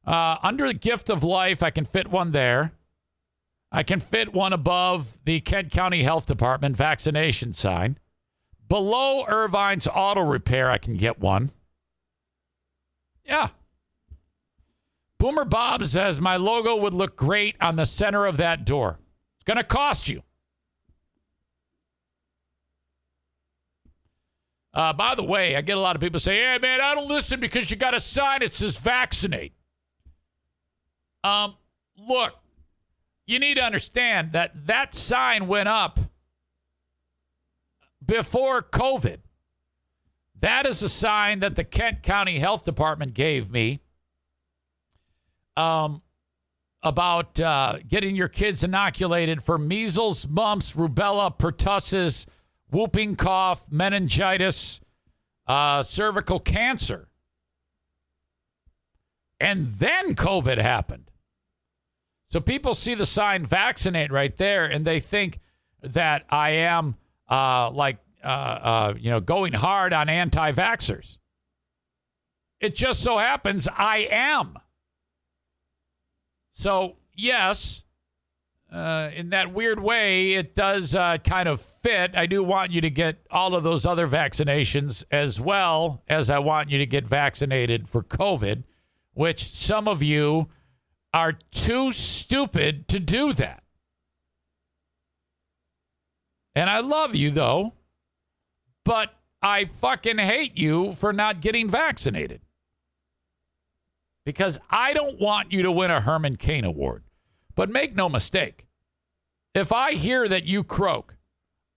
Uh, under the gift of life, I can fit one there. I can fit one above the Kent County Health Department vaccination sign. Below Irvine's Auto Repair, I can get one. Yeah. Boomer Bob says my logo would look great on the center of that door. It's going to cost you. Uh, by the way, I get a lot of people say, hey, man, I don't listen because you got a sign that says vaccinate. Um, look, you need to understand that that sign went up before COVID. That is a sign that the Kent County Health Department gave me um, about uh, getting your kids inoculated for measles, mumps, rubella, pertussis, whooping cough, meningitis, uh, cervical cancer. And then COVID happened. So people see the sign vaccinate right there and they think that I am uh, like uh, uh, you know, going hard on anti vaxxers. It just so happens I am. So, yes, uh, in that weird way, it does uh, kind of fit. I do want you to get all of those other vaccinations as well as I want you to get vaccinated for COVID, which some of you are too stupid to do that. And I love you, though but I fucking hate you for not getting vaccinated. Because I don't want you to win a Herman Cain Award. But make no mistake, if I hear that you croak,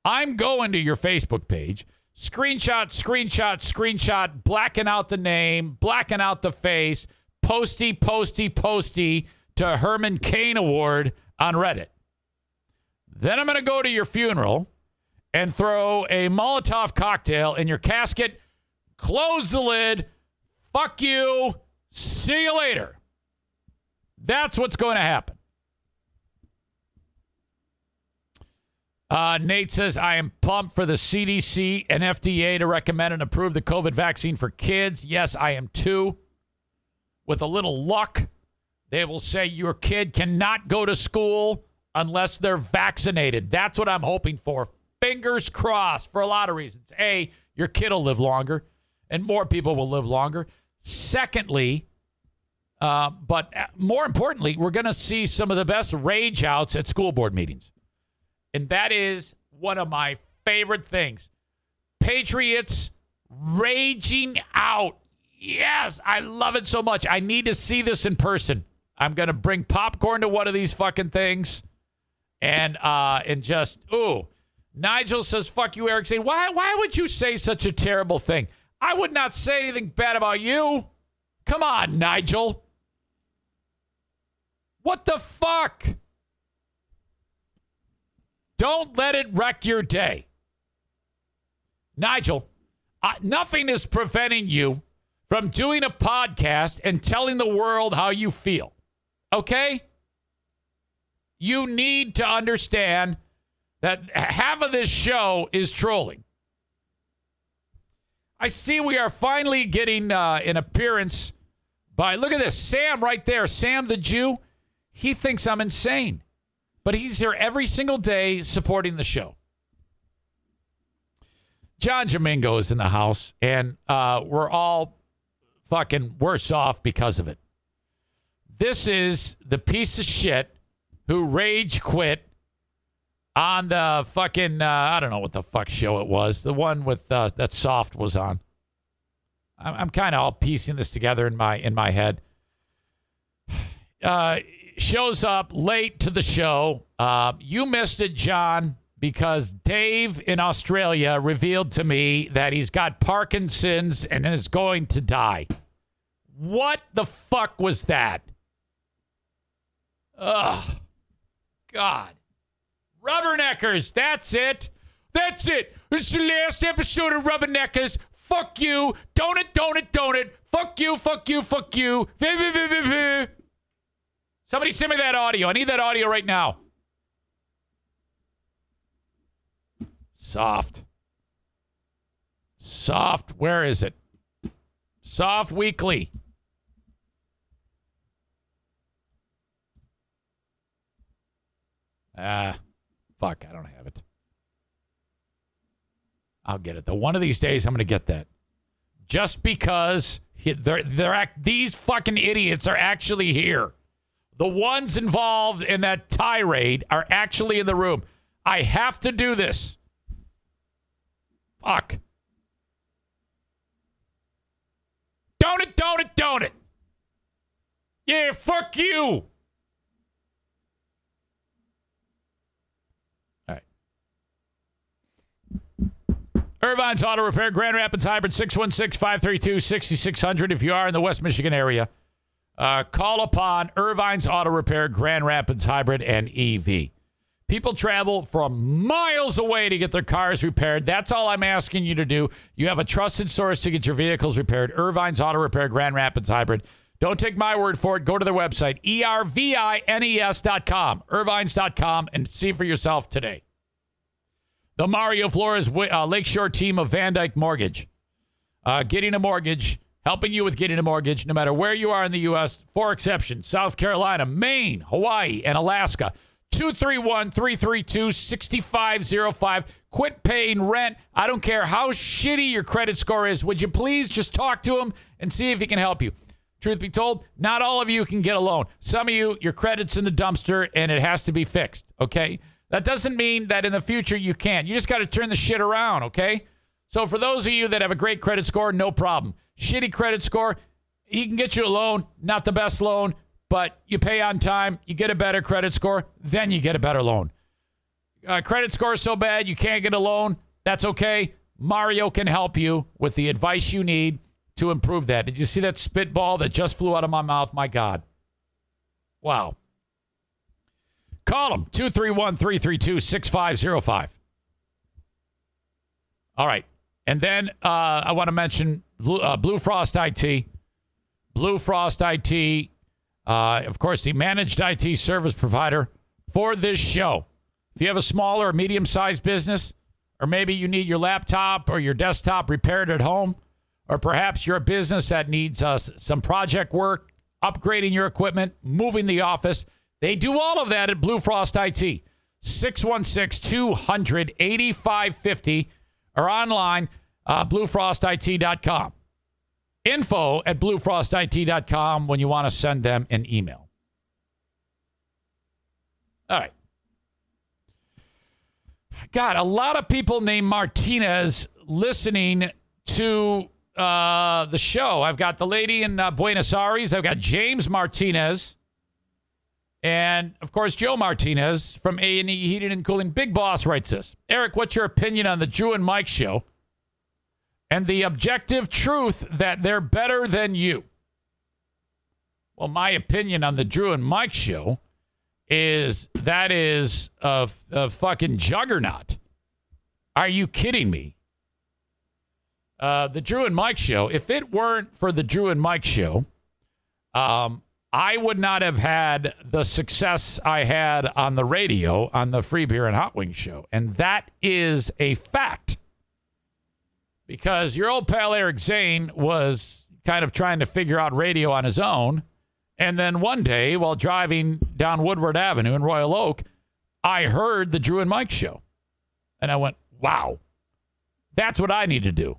I'm going to your Facebook page, screenshot, screenshot, screenshot, blacking out the name, blacking out the face, posty, posty, posty to Herman Cain Award on Reddit. Then I'm going to go to your funeral and throw a Molotov cocktail in your casket, close the lid, fuck you, see you later. That's what's going to happen. Uh, Nate says, I am pumped for the CDC and FDA to recommend and approve the COVID vaccine for kids. Yes, I am too. With a little luck, they will say your kid cannot go to school unless they're vaccinated. That's what I'm hoping for. Fingers crossed for a lot of reasons. A, your kid will live longer and more people will live longer. Secondly, uh, but more importantly, we're going to see some of the best rage outs at school board meetings. And that is one of my favorite things. Patriots raging out. Yes, I love it so much. I need to see this in person. I'm going to bring popcorn to one of these fucking things and uh and just ooh. Nigel says fuck you Eric saying, "Why why would you say such a terrible thing?" I would not say anything bad about you. Come on, Nigel. What the fuck? Don't let it wreck your day. Nigel, uh, nothing is preventing you from doing a podcast and telling the world how you feel. Okay? You need to understand that half of this show is trolling. I see we are finally getting uh, an appearance by, look at this, Sam right there, Sam the Jew. He thinks I'm insane but he's here every single day supporting the show. John Jamingo is in the house, and uh, we're all fucking worse off because of it. This is the piece of shit who rage quit on the fucking uh, I don't know what the fuck show it was, the one with uh, that Soft was on. I'm, I'm kind of all piecing this together in my in my head. Uh, shows up late to the show. Uh, you missed it, John, because Dave in Australia revealed to me that he's got Parkinson's and is going to die. What the fuck was that? Ugh. God. Rubberneckers, that's it. That's it. This is the last episode of Rubberneckers. Fuck you. Don't it, don't it, don't it. Fuck you, fuck you, fuck you. Somebody send me that audio. I need that audio right now. Soft. Soft. Where is it? Soft Weekly. Ah, fuck. I don't have it. I'll get it. The one of these days, I'm going to get that. Just because they're, they're, these fucking idiots are actually here. The ones involved in that tirade are actually in the room. I have to do this. Fuck. Don't it, don't it, don't it. Yeah, fuck you. Irvine's Auto Repair, Grand Rapids Hybrid, 616 532 6600 if you are in the West Michigan area. Uh, call upon Irvine's Auto Repair, Grand Rapids Hybrid, and EV. People travel from miles away to get their cars repaired. That's all I'm asking you to do. You have a trusted source to get your vehicles repaired. Irvine's Auto Repair, Grand Rapids Hybrid. Don't take my word for it. Go to their website, ervines.com, irvines.com, and see for yourself today. The Mario Flores uh, Lakeshore team of Van Dyke Mortgage. Uh, getting a mortgage helping you with getting a mortgage no matter where you are in the U.S., four exceptions South Carolina, Maine, Hawaii, and Alaska. 231 332 6505. Quit paying rent. I don't care how shitty your credit score is. Would you please just talk to him and see if he can help you? Truth be told, not all of you can get a loan. Some of you, your credit's in the dumpster and it has to be fixed, okay? That doesn't mean that in the future you can't. You just got to turn the shit around, okay? So for those of you that have a great credit score, no problem shitty credit score, he can get you a loan, not the best loan, but you pay on time, you get a better credit score, then you get a better loan. Uh, credit score is so bad you can't get a loan. That's okay. Mario can help you with the advice you need to improve that. Did you see that spitball that just flew out of my mouth? My God. Wow. Call them 231 332 6505. All right. And then uh, I want to mention Blue, uh, Blue Frost IT. Blue Frost IT, uh, of course, the managed IT service provider for this show. If you have a small or medium sized business, or maybe you need your laptop or your desktop repaired at home, or perhaps you're a business that needs uh, some project work, upgrading your equipment, moving the office, they do all of that at Blue Frost IT. 616 200 8550 or online, uh, bluefrostit.com. Info at bluefrostit.com when you want to send them an email. All right. God, a lot of people named Martinez listening to uh, the show. I've got the lady in uh, Buenos Aires. I've got James Martinez. And of course, Joe Martinez from A&E Heating and Cooling. Big Boss writes this. Eric, what's your opinion on the Drew and Mike show and the objective truth that they're better than you? Well, my opinion on the Drew and Mike show is that is a, a fucking juggernaut. Are you kidding me? Uh, the Drew and Mike show, if it weren't for the Drew and Mike show, um, I would not have had the success I had on the radio on the Free Beer and Hot Wings show. And that is a fact. Because your old pal Eric Zane was kind of trying to figure out radio on his own. And then one day, while driving down Woodward Avenue in Royal Oak, I heard the Drew and Mike show. And I went, wow, that's what I need to do.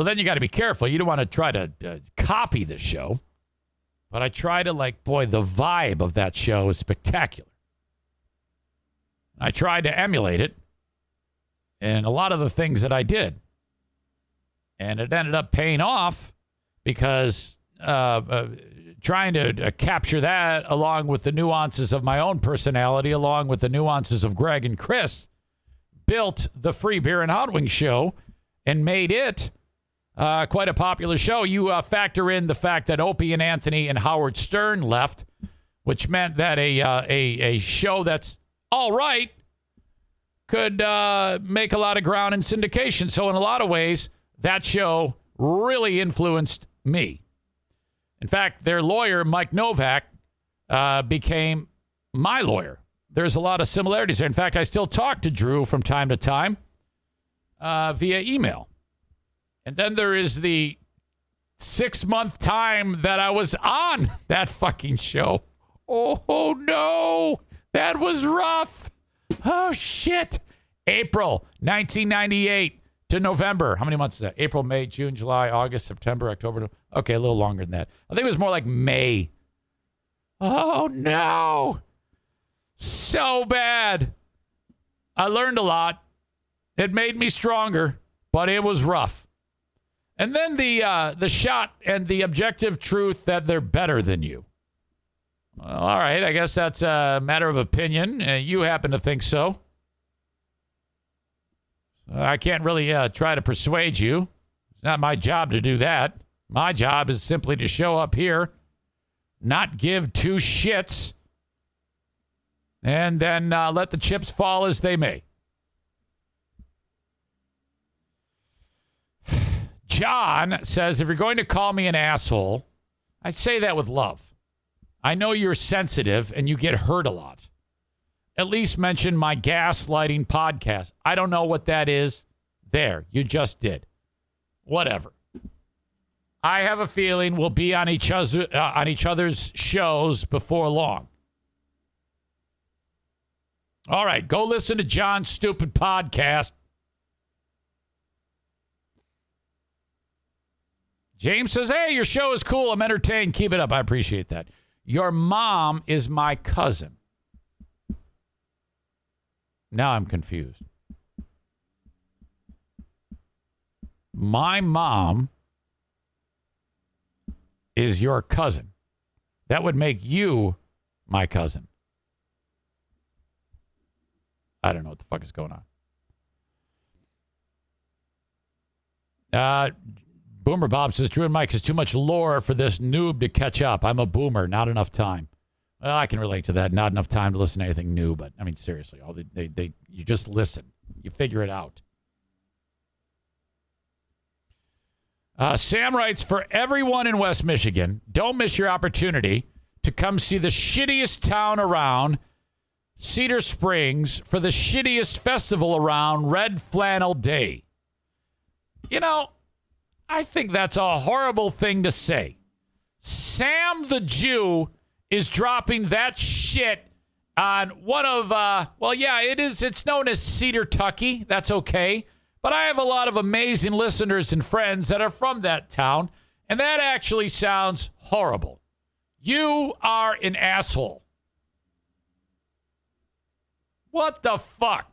So then you got to be careful. You don't want to try to uh, copy the show. But I try to, like, boy, the vibe of that show is spectacular. I tried to emulate it and a lot of the things that I did. And it ended up paying off because uh, uh, trying to uh, capture that along with the nuances of my own personality, along with the nuances of Greg and Chris, built the Free Beer and Hot Wings show and made it uh, quite a popular show. You uh, factor in the fact that Opie and Anthony and Howard Stern left, which meant that a uh, a a show that's all right could uh, make a lot of ground in syndication. So in a lot of ways, that show really influenced me. In fact, their lawyer Mike Novak uh, became my lawyer. There's a lot of similarities there. In fact, I still talk to Drew from time to time uh, via email. And then there is the six month time that I was on that fucking show. Oh, no, that was rough. Oh shit. April 1998 to November. How many months is that? April, May, June, July, August, September, October. Okay, a little longer than that. I think it was more like May. Oh no. So bad. I learned a lot. It made me stronger, but it was rough. And then the uh, the shot and the objective truth that they're better than you. Well, all right, I guess that's a matter of opinion. Uh, you happen to think so. I can't really uh, try to persuade you. It's not my job to do that. My job is simply to show up here, not give two shits, and then uh, let the chips fall as they may. John says, if you're going to call me an asshole, I say that with love. I know you're sensitive and you get hurt a lot. At least mention my gaslighting podcast. I don't know what that is. There, you just did. Whatever. I have a feeling we'll be on each other uh, on each other's shows before long. All right, go listen to John's stupid podcast. James says, Hey, your show is cool. I'm entertained. Keep it up. I appreciate that. Your mom is my cousin. Now I'm confused. My mom is your cousin. That would make you my cousin. I don't know what the fuck is going on. Uh, Boomer Bob says Drew and Mike is too much lore for this noob to catch up. I'm a boomer, not enough time. Well, I can relate to that. Not enough time to listen to anything new, but I mean, seriously, all they, they, they you just listen, you figure it out. Uh, Sam writes for everyone in West Michigan, don't miss your opportunity to come see the shittiest town around, Cedar Springs, for the shittiest festival around, Red Flannel Day. You know, I think that's a horrible thing to say. Sam the Jew is dropping that shit on one of uh well yeah it is it's known as Cedar Tucky that's okay but I have a lot of amazing listeners and friends that are from that town, and that actually sounds horrible. You are an asshole. What the fuck?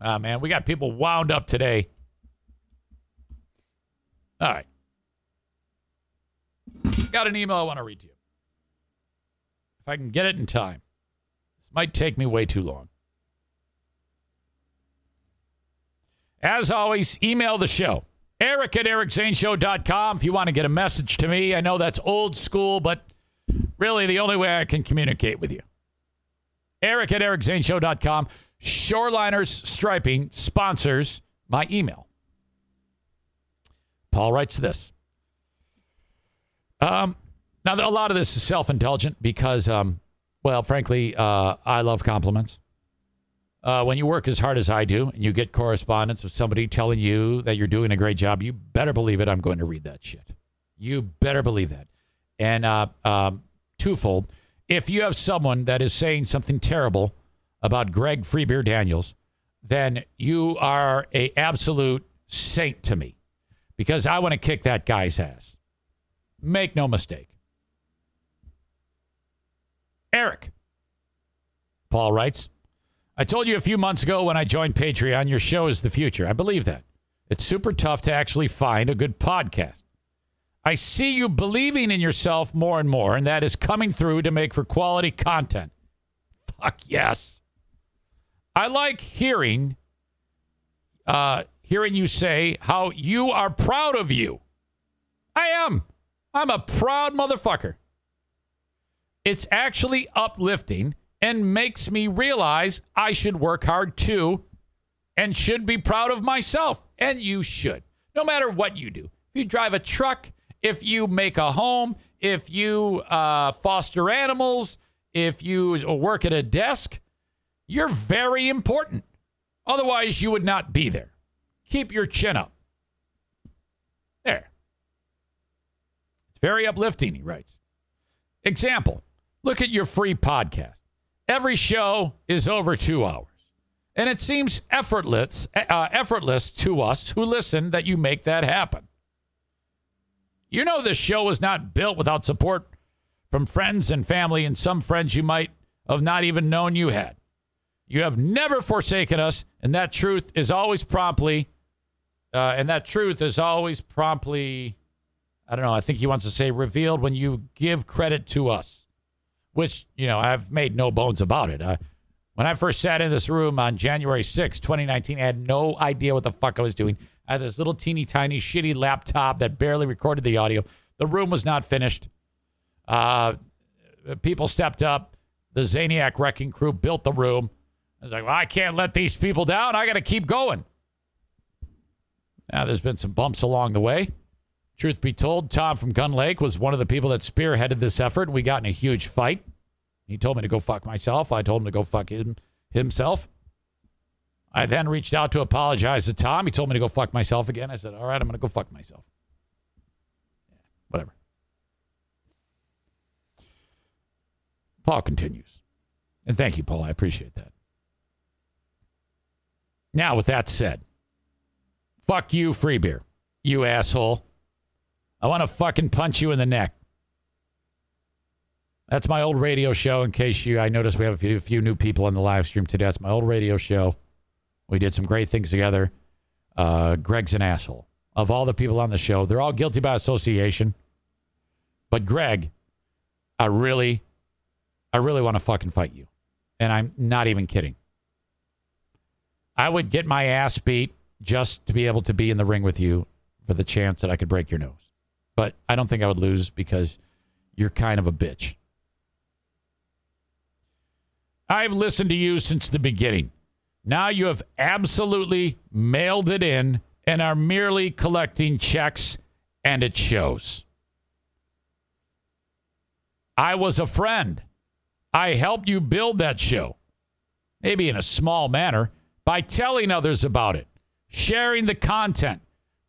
Ah, man, we got people wound up today. All right. Got an email I want to read to you. If I can get it in time. This might take me way too long. As always, email the show. Eric at ericzaneshow.com if you want to get a message to me. I know that's old school, but really the only way I can communicate with you. Eric at ericzaneshow.com. Shoreliners Striping sponsors my email. Paul writes this. Um, now, a lot of this is self indulgent because, um, well, frankly, uh, I love compliments. Uh, when you work as hard as I do and you get correspondence of somebody telling you that you're doing a great job, you better believe it. I'm going to read that shit. You better believe that. And uh, um, twofold, if you have someone that is saying something terrible about Greg Freebeer Daniels, then you are a absolute saint to me because I want to kick that guy's ass. Make no mistake. Eric, Paul writes, I told you a few months ago when I joined Patreon, your show is the future. I believe that. It's super tough to actually find a good podcast. I see you believing in yourself more and more, and that is coming through to make for quality content. Fuck yes. I like hearing uh, hearing you say how you are proud of you. I am. I'm a proud motherfucker. It's actually uplifting and makes me realize I should work hard too and should be proud of myself. And you should, no matter what you do. If you drive a truck, if you make a home, if you uh, foster animals, if you work at a desk, you're very important. Otherwise, you would not be there. Keep your chin up. There. It's very uplifting, he writes. Example look at your free podcast. Every show is over two hours. And it seems effortless, uh, effortless to us who listen that you make that happen. You know, this show was not built without support from friends and family, and some friends you might have not even known you had. You have never forsaken us, and that truth is always promptly, uh, and that truth is always promptly, I don't know, I think he wants to say revealed when you give credit to us which, you know, I've made no bones about it. When I first sat in this room on January 6, 2019, I had no idea what the fuck I was doing. I had this little teeny tiny shitty laptop that barely recorded the audio. The room was not finished. Uh, people stepped up. The Zaniac wrecking crew built the room. I was like, well, I can't let these people down. I got to keep going. Now, there's been some bumps along the way. Truth be told, Tom from Gun Lake was one of the people that spearheaded this effort. We got in a huge fight. He told me to go fuck myself. I told him to go fuck him, himself. I then reached out to apologize to Tom. He told me to go fuck myself again. I said, all right, I'm going to go fuck myself. Whatever. Paul continues. And thank you, Paul. I appreciate that. Now, with that said, fuck you, free beer, you asshole. I want to fucking punch you in the neck. That's my old radio show. In case you, I noticed we have a few, few new people on the live stream today. That's my old radio show. We did some great things together. Uh, Greg's an asshole. Of all the people on the show, they're all guilty by association. But Greg, I really, I really want to fucking fight you. And I'm not even kidding. I would get my ass beat just to be able to be in the ring with you for the chance that I could break your nose. But I don't think I would lose because you're kind of a bitch. I've listened to you since the beginning. Now you have absolutely mailed it in and are merely collecting checks, and it shows. I was a friend. I helped you build that show, maybe in a small manner, by telling others about it, sharing the content,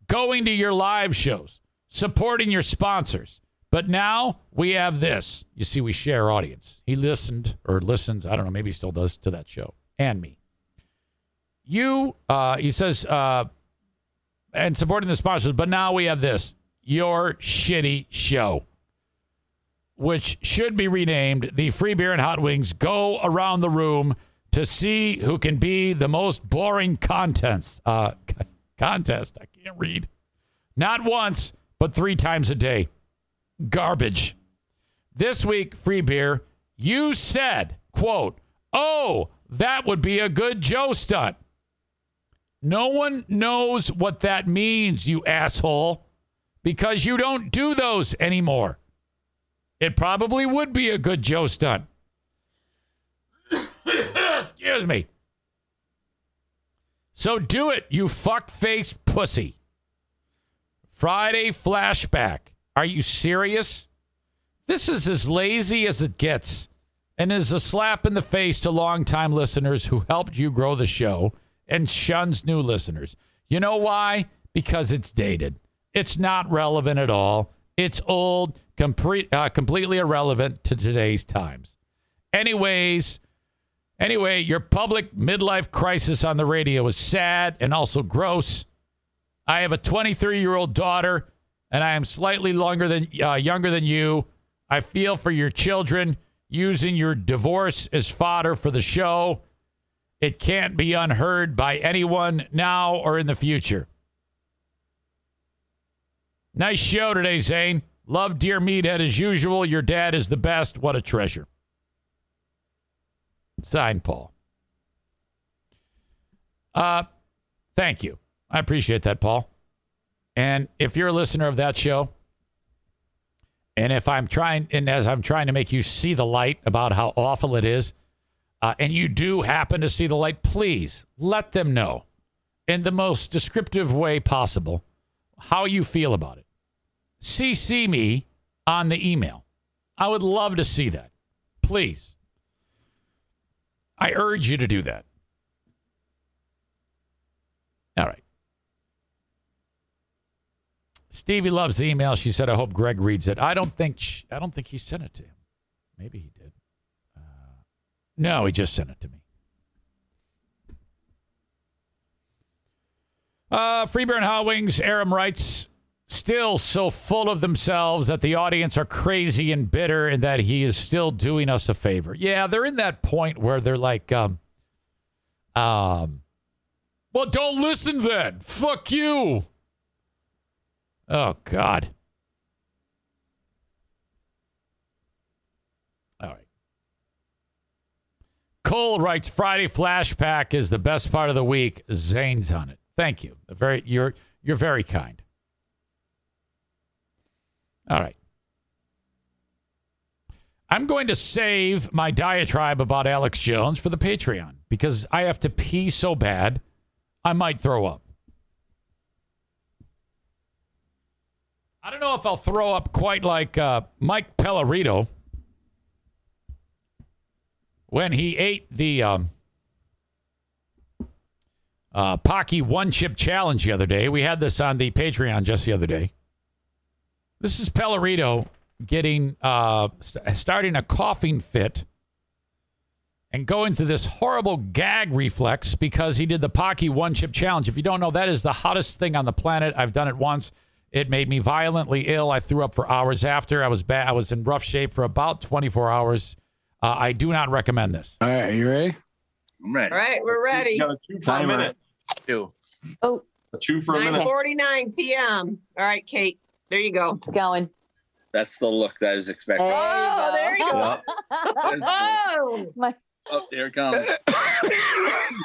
going to your live shows, supporting your sponsors. But now we have this. You see, we share audience. He listened or listens, I don't know, maybe he still does to that show and me. You, uh, he says, uh, and supporting the sponsors, but now we have this your shitty show, which should be renamed the Free Beer and Hot Wings Go Around the Room to see who can be the most boring contents. Uh, contest. I can't read. Not once, but three times a day. Garbage. This week, free beer, you said, quote, oh, that would be a good Joe stunt. No one knows what that means, you asshole, because you don't do those anymore. It probably would be a good Joe stunt. Excuse me. So do it, you fuck face pussy. Friday flashback. Are you serious? This is as lazy as it gets and is a slap in the face to longtime listeners who helped you grow the show and shuns new listeners. You know why? Because it's dated. It's not relevant at all. It's old, complete, uh, completely irrelevant to today's times. Anyways, anyway, your public midlife crisis on the radio is sad and also gross. I have a 23 year old daughter, and I am slightly longer than uh, younger than you. I feel for your children using your divorce as fodder for the show. It can't be unheard by anyone now or in the future. Nice show today, Zane. Love Dear Meathead as usual. Your dad is the best. What a treasure. Signed, Paul. Uh, thank you. I appreciate that, Paul. And if you're a listener of that show, and if I'm trying, and as I'm trying to make you see the light about how awful it is, uh, and you do happen to see the light, please let them know in the most descriptive way possible how you feel about it. CC me on the email. I would love to see that. Please. I urge you to do that. All right. Stevie loves the email. She said, "I hope Greg reads it." I don't think she, I don't think he sent it to him. Maybe he did. Uh, no, he just sent it to me. Uh, Free Beer Hot Wings. Aram writes, still so full of themselves that the audience are crazy and bitter, and that he is still doing us a favor. Yeah, they're in that point where they're like, um, um, well, don't listen then. Fuck you. Oh, God. All right. Cole writes Friday flashback is the best part of the week. Zane's on it. Thank you. Very you're you're very kind. All right. I'm going to save my diatribe about Alex Jones for the Patreon because I have to pee so bad I might throw up. I don't know if I'll throw up quite like uh, Mike Pellerito when he ate the um, uh, Paqui One Chip Challenge the other day. We had this on the Patreon just the other day. This is Pellerito getting uh, st- starting a coughing fit and going through this horrible gag reflex because he did the Paqui One Chip Challenge. If you don't know, that is the hottest thing on the planet. I've done it once. It made me violently ill. I threw up for hours after. I was bad. I was in rough shape for about 24 hours. Uh, I do not recommend this. All right, are you ready? I'm ready. All right, we're ready. You got a two for a minute. Two. Oh, A two for a minute. 9:49 p.m. All right, Kate, there you go. It's going. That's the look that I was expecting. Oh, there you go. go. Oh, My- Oh, there it comes.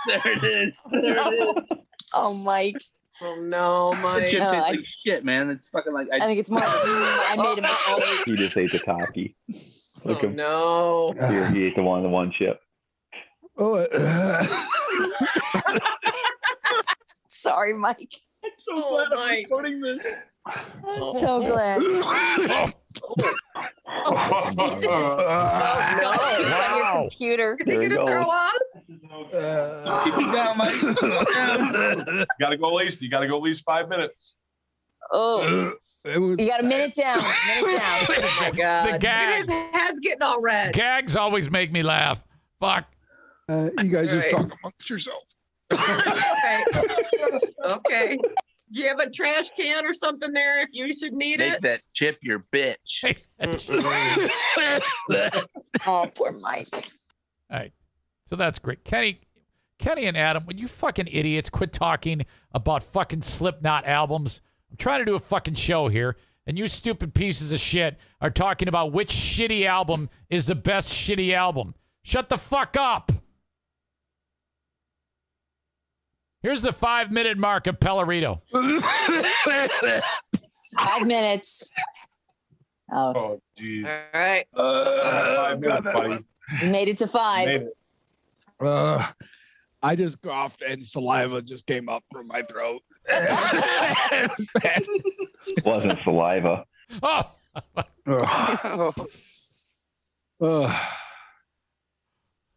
there it is. There it is. Oh, Mike. Oh no, The Mike. chip No, tastes I- like shit, man. It's fucking like I I, think it's more. like, mm, I made a mistake. He just ate the cocky. Look Oh him. no. Here, he ate the one, the one chip. Oh, Sorry, Mike. I'm so Oh, glad I'm recording this. I'm so glad. No. It's on your Wow. computer. Is he gonna throw goes. up? Keep it down, Mike. Keep it down. gotta go at least. You gotta go at least five minutes. Oh, was, you got a minute down. Minute down. Oh my god. Look at gags. His head's getting all red. Gags always make me laugh. Fuck. uh, you guys just talk amongst yourself. okay. Okay. Do you have a trash can or something there if you should need Make it? that chip your bitch. Oh, poor Mike. All right. So that's great. Kenny, Kenny and Adam, would you fucking idiots quit talking about fucking Slipknot albums? I'm trying to do a fucking show here, and you stupid pieces of shit are talking about which shitty album is the best shitty album. Shut the fuck up. Here's the five minute mark of Pellerito. Five minutes. Oh, Oh, jeez. All right. Five minutes, buddy. you made it to five. Uh, I just coughed and saliva just came up from my throat. It wasn't saliva. Oh, Ugh. Ugh.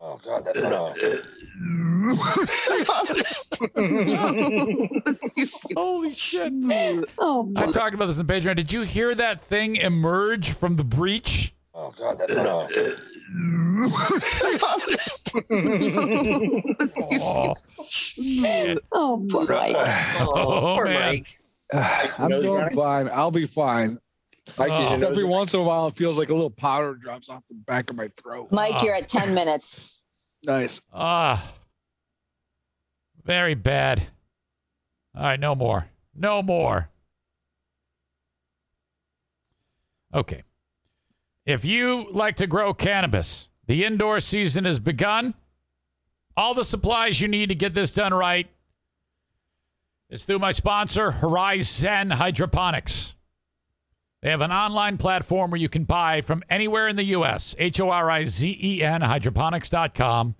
Oh god, that's not. holy shit. Oh, I talked about this in Patreon. Did you hear that thing emerge from the breach? Oh god, that's not. Oh, shit. oh, poor Mike. Oh, poor man. Mike. I'm doing fine. I'll be fine. Mike, Oh. is your nose Every once in a while, it feels like a little powder drops off the back of my throat. Mike, you're at 10 minutes. Nice. Ah, very bad. All right, no more. No more. Okay. If you like to grow cannabis, the indoor season has begun. All the supplies you need to get this done right is through my sponsor, Horizen Hydroponics. They have an online platform where you can buy from anywhere in the U.S. H O R I Z E N hydroponics.com.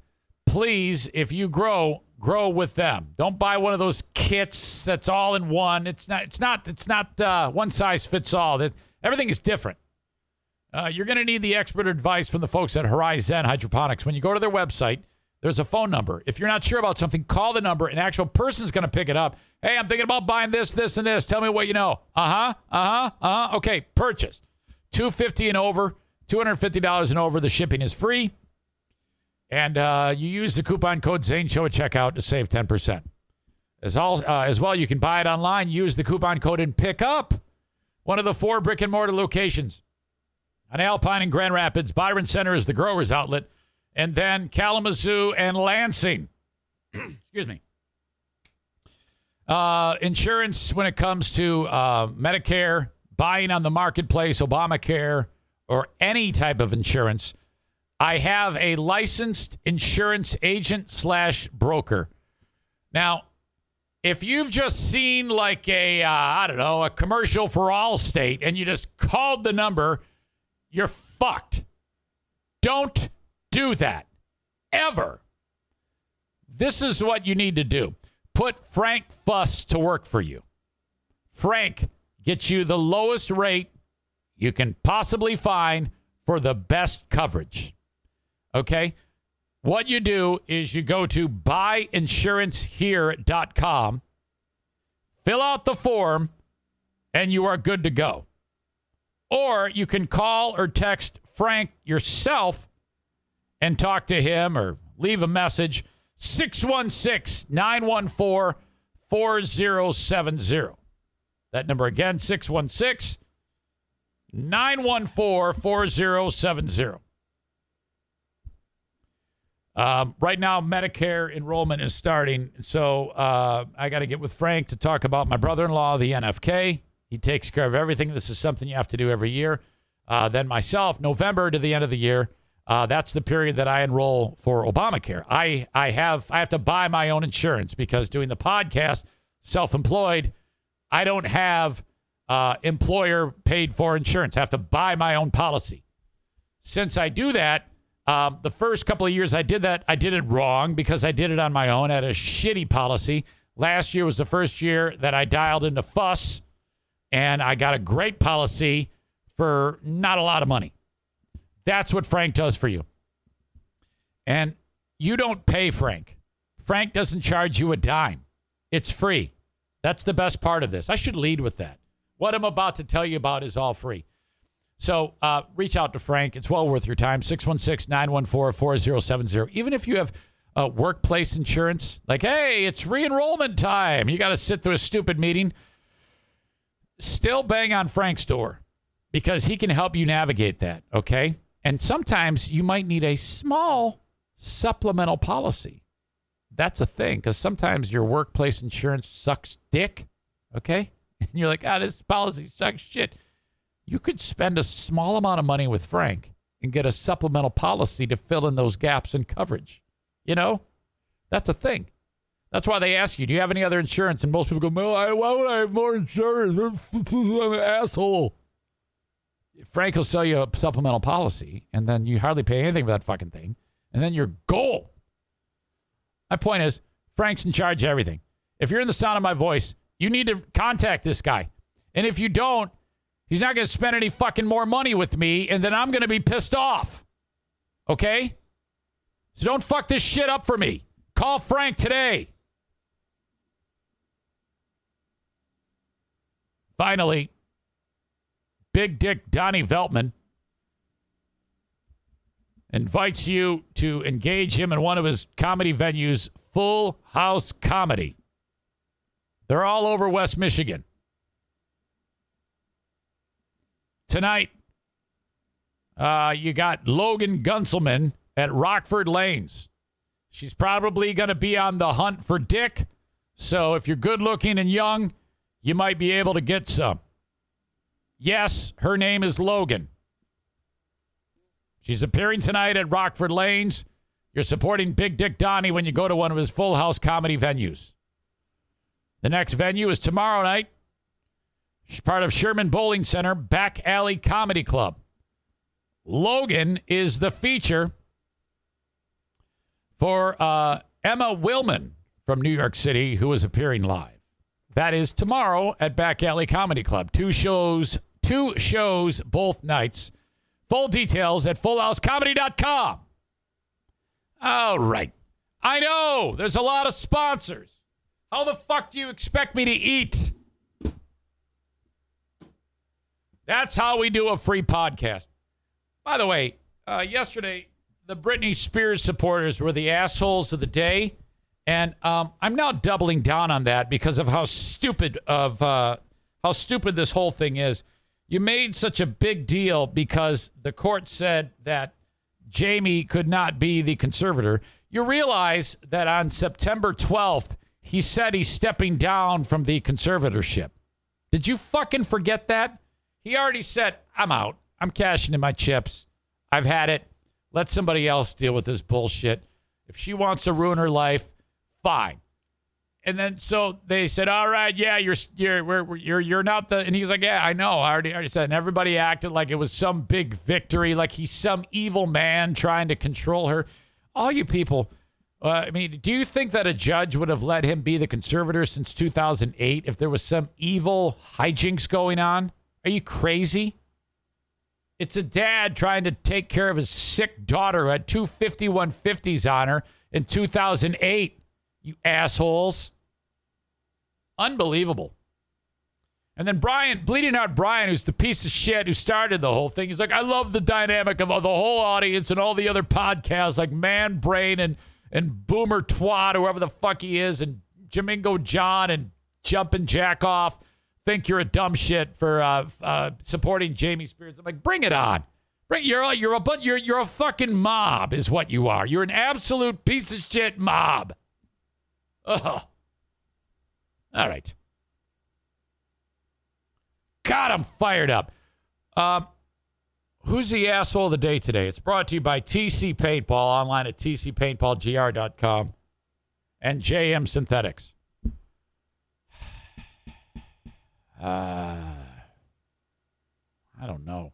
Please, if you grow, grow with them. Don't buy one of those kits that's all in one. It's not. It's not. It's not uh, one size fits all. That everything is different. Uh, you're going to need the expert advice from the folks at Horizen Hydroponics. When you go to their website, there's a phone number. If you're not sure about something, call the number. An actual person's going to pick it up. Hey, I'm thinking about buying this, this, and this. Tell me what you know. Uh huh. Uh huh. Uh huh. Okay, purchase. Two fifty and over. Two hundred fifty dollars and over. The shipping is free. And uh, you use the coupon code Zane Show at checkout to save ten percent. As all uh, as well, you can buy it online. Use the coupon code and pick up one of the four brick and mortar locations on Alpine and Grand Rapids. Byron Center is the growers outlet, and then Kalamazoo and Lansing. Excuse me. Uh, insurance when it comes to uh, Medicare, buying on the marketplace, Obamacare, or any type of insurance. I have a licensed insurance agent slash broker. Now, if you've just seen like a uh, I don't know a commercial for Allstate and you just called the number, you're fucked. Don't do that ever. This is what you need to do. Put Frank Fuss to work for you. Frank gets you the lowest rate you can possibly find for the best coverage. Okay? What you do is you go to buyinsurancehere.com, fill out the form, and you are good to go. Or you can call or text Frank yourself and talk to him or leave a message 616 914 4070. That number again 616 914 4070. Um, right now, Medicare enrollment is starting. So uh, I got to get with Frank to talk about my brother in law, the NFK. He takes care of everything. This is something you have to do every year. Uh, then myself, November to the end of the year, uh, that's the period that I enroll for Obamacare. I I have I have to buy my own insurance because doing the podcast, self-employed, I don't have uh, employer paid for insurance. I have to buy my own policy. Since I do that, um, the first couple of years I did that, I did it wrong because I did it on my own. Had a shitty policy. Last year was the first year that I dialed into Fuss, and I got a great policy for not a lot of money. That's what Frank does for you. And you don't pay Frank. Frank doesn't charge you a dime. It's free. That's the best part of this. I should lead with that. What I'm about to tell you about is all free. So uh, reach out to Frank. It's well worth your time. 616 914 4070. Even if you have uh, workplace insurance, like, hey, it's re enrollment time. You got to sit through a stupid meeting. Still bang on Frank's door because he can help you navigate that. Okay. And sometimes you might need a small supplemental policy. That's a thing because sometimes your workplace insurance sucks dick. Okay. And you're like, ah, this policy sucks shit. You could spend a small amount of money with Frank and get a supplemental policy to fill in those gaps in coverage. You know, that's a thing. That's why they ask you, do you have any other insurance? And most people go, no, I, why would I have more insurance? I'm an asshole. Frank will sell you a supplemental policy, and then you hardly pay anything for that fucking thing. And then you're gold. My point is, Frank's in charge of everything. If you're in the sound of my voice, you need to contact this guy. And if you don't, he's not going to spend any fucking more money with me, and then I'm going to be pissed off. Okay? So don't fuck this shit up for me. Call Frank today. Finally, Big Dick Donnie Veltman invites you to engage him in one of his comedy venues, Full House Comedy. They're all over West Michigan. Tonight, uh, you got Logan Gunselman at Rockford Lanes. She's probably going to be on the hunt for Dick. So if you're good looking and young, you might be able to get some. Yes, her name is Logan. She's appearing tonight at Rockford Lanes. You're supporting Big Dick Donnie when you go to one of his full house comedy venues. The next venue is tomorrow night. She's part of Sherman Bowling Center Back Alley Comedy Club. Logan is the feature for uh, Emma Willmann from New York City, who is appearing live. That is tomorrow at Back Alley Comedy Club. Two shows, two shows both nights. Full details at fullhousecomedy.com. All right. I know there's a lot of sponsors. How the fuck do you expect me to eat? That's how we do a free podcast. By the way, uh, yesterday, the Britney Spears supporters were the assholes of the day. And um, I'm now doubling down on that because of how stupid of uh, how stupid this whole thing is. You made such a big deal because the court said that Jamie could not be the conservator. You realize that on September 12th, he said he's stepping down from the conservatorship. Did you fucking forget that? He already said, I'm out. I'm cashing in my chips. I've had it. Let somebody else deal with this bullshit. If she wants to ruin her life, fine. And then so they said, "All right, yeah, you're you're you're you're not the." And he's like, "Yeah, I know. I already, I already said." And everybody acted like it was some big victory, like he's some evil man trying to control her. All you people, uh, I mean, do you think that a judge would have let him be the conservator since 2008 if there was some evil hijinks going on? Are you crazy? It's a dad trying to take care of his sick daughter who had two 5150s on her in 2008. You assholes. Unbelievable. And then Brian, bleeding out Brian, who's the piece of shit who started the whole thing. He's like, I love the dynamic of the whole audience and all the other podcasts like Man Brain and and Boomer Twat, whoever the fuck he is, and Jamingo John and Jumpin' Jack Off. Think you're a dumb shit for uh, uh, supporting Jamie Spears. I'm like, bring it on. Bring you're a, you're a but you're you're a fucking mob is what you are. You're an absolute piece of shit mob. Oh. All right. God, I'm fired up. Um, Who's the asshole of the day today? It's brought to you by TC Paintball online at tcpaintballgr.com and JM Synthetics. Uh, I don't know.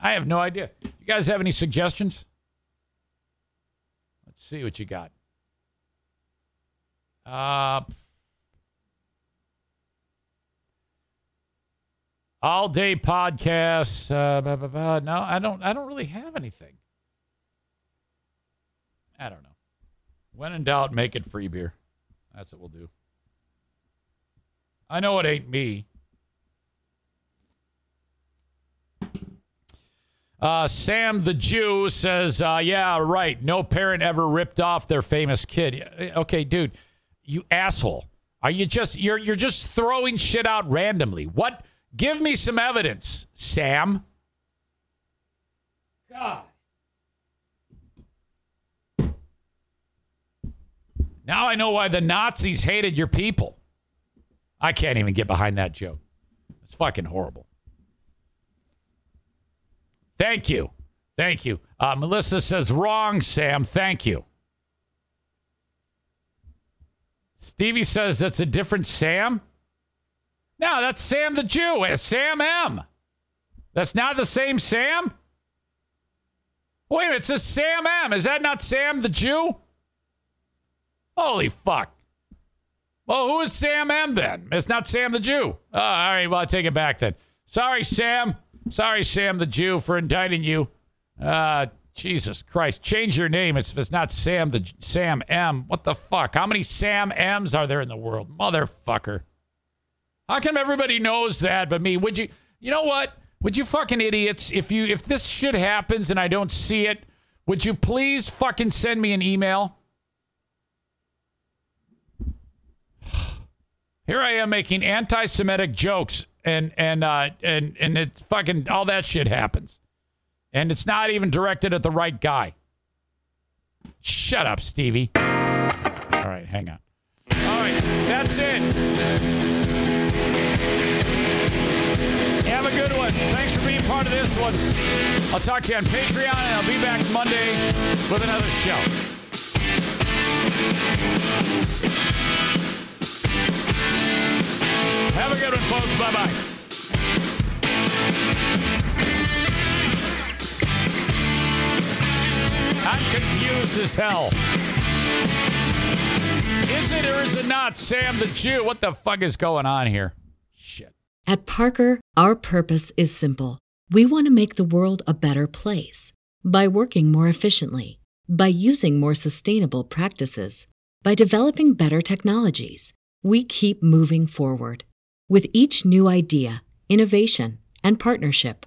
I have no idea. You guys have any suggestions? Let's see what you got. Uh, all day podcasts. Uh, blah, blah, blah. No, I don't. I don't really have anything. I don't know. When in doubt, make it free beer. That's what we'll do. I know it ain't me. Uh, Sam the Jew says, uh, "Yeah, right. No parent ever ripped off their famous kid." Okay, dude, you asshole. Are you just you're you're just throwing shit out randomly? What? Give me some evidence, Sam. God. Now I know why the Nazis hated your people. I can't even get behind that joke. It's fucking horrible. Thank you. Thank you. Uh, Melissa says, wrong, Sam. Thank you. Stevie says that's a different Sam. No, that's Sam the Jew. It's Sam M. That's not the same Sam? Wait a Sam M. Is that not Sam the Jew? Holy fuck. Well, who is Sam M then? It's not Sam the Jew. Oh, all right, well, I take it back then. Sorry, Sam. Sorry, Sam the Jew, for indicting you. Uh, Jesus Christ. Change your name. It's, it's not Sam the Sam M. What the fuck? How many Sam M's are there in the world? Motherfucker. How come everybody knows that but me? Would you you know what? Would you fucking idiots, if you if this shit happens and I don't see it, would you please fucking send me an email? Here I am making anti-Semitic jokes, and and uh, and and it fucking all that shit happens, and it's not even directed at the right guy. Shut up, Stevie. All right, hang on. All right, that's it. Have a good one. Thanks for being part of this one. I'll talk to you on Patreon, and I'll be back Monday with another show. Have a good one, folks. Bye bye. I'm confused as hell. Is it or is it not Sam the Jew? What the fuck is going on here? At Parker, our purpose is simple. We want to make the world a better place by working more efficiently, by using more sustainable practices, by developing better technologies. We keep moving forward. With each new idea, innovation, and partnership,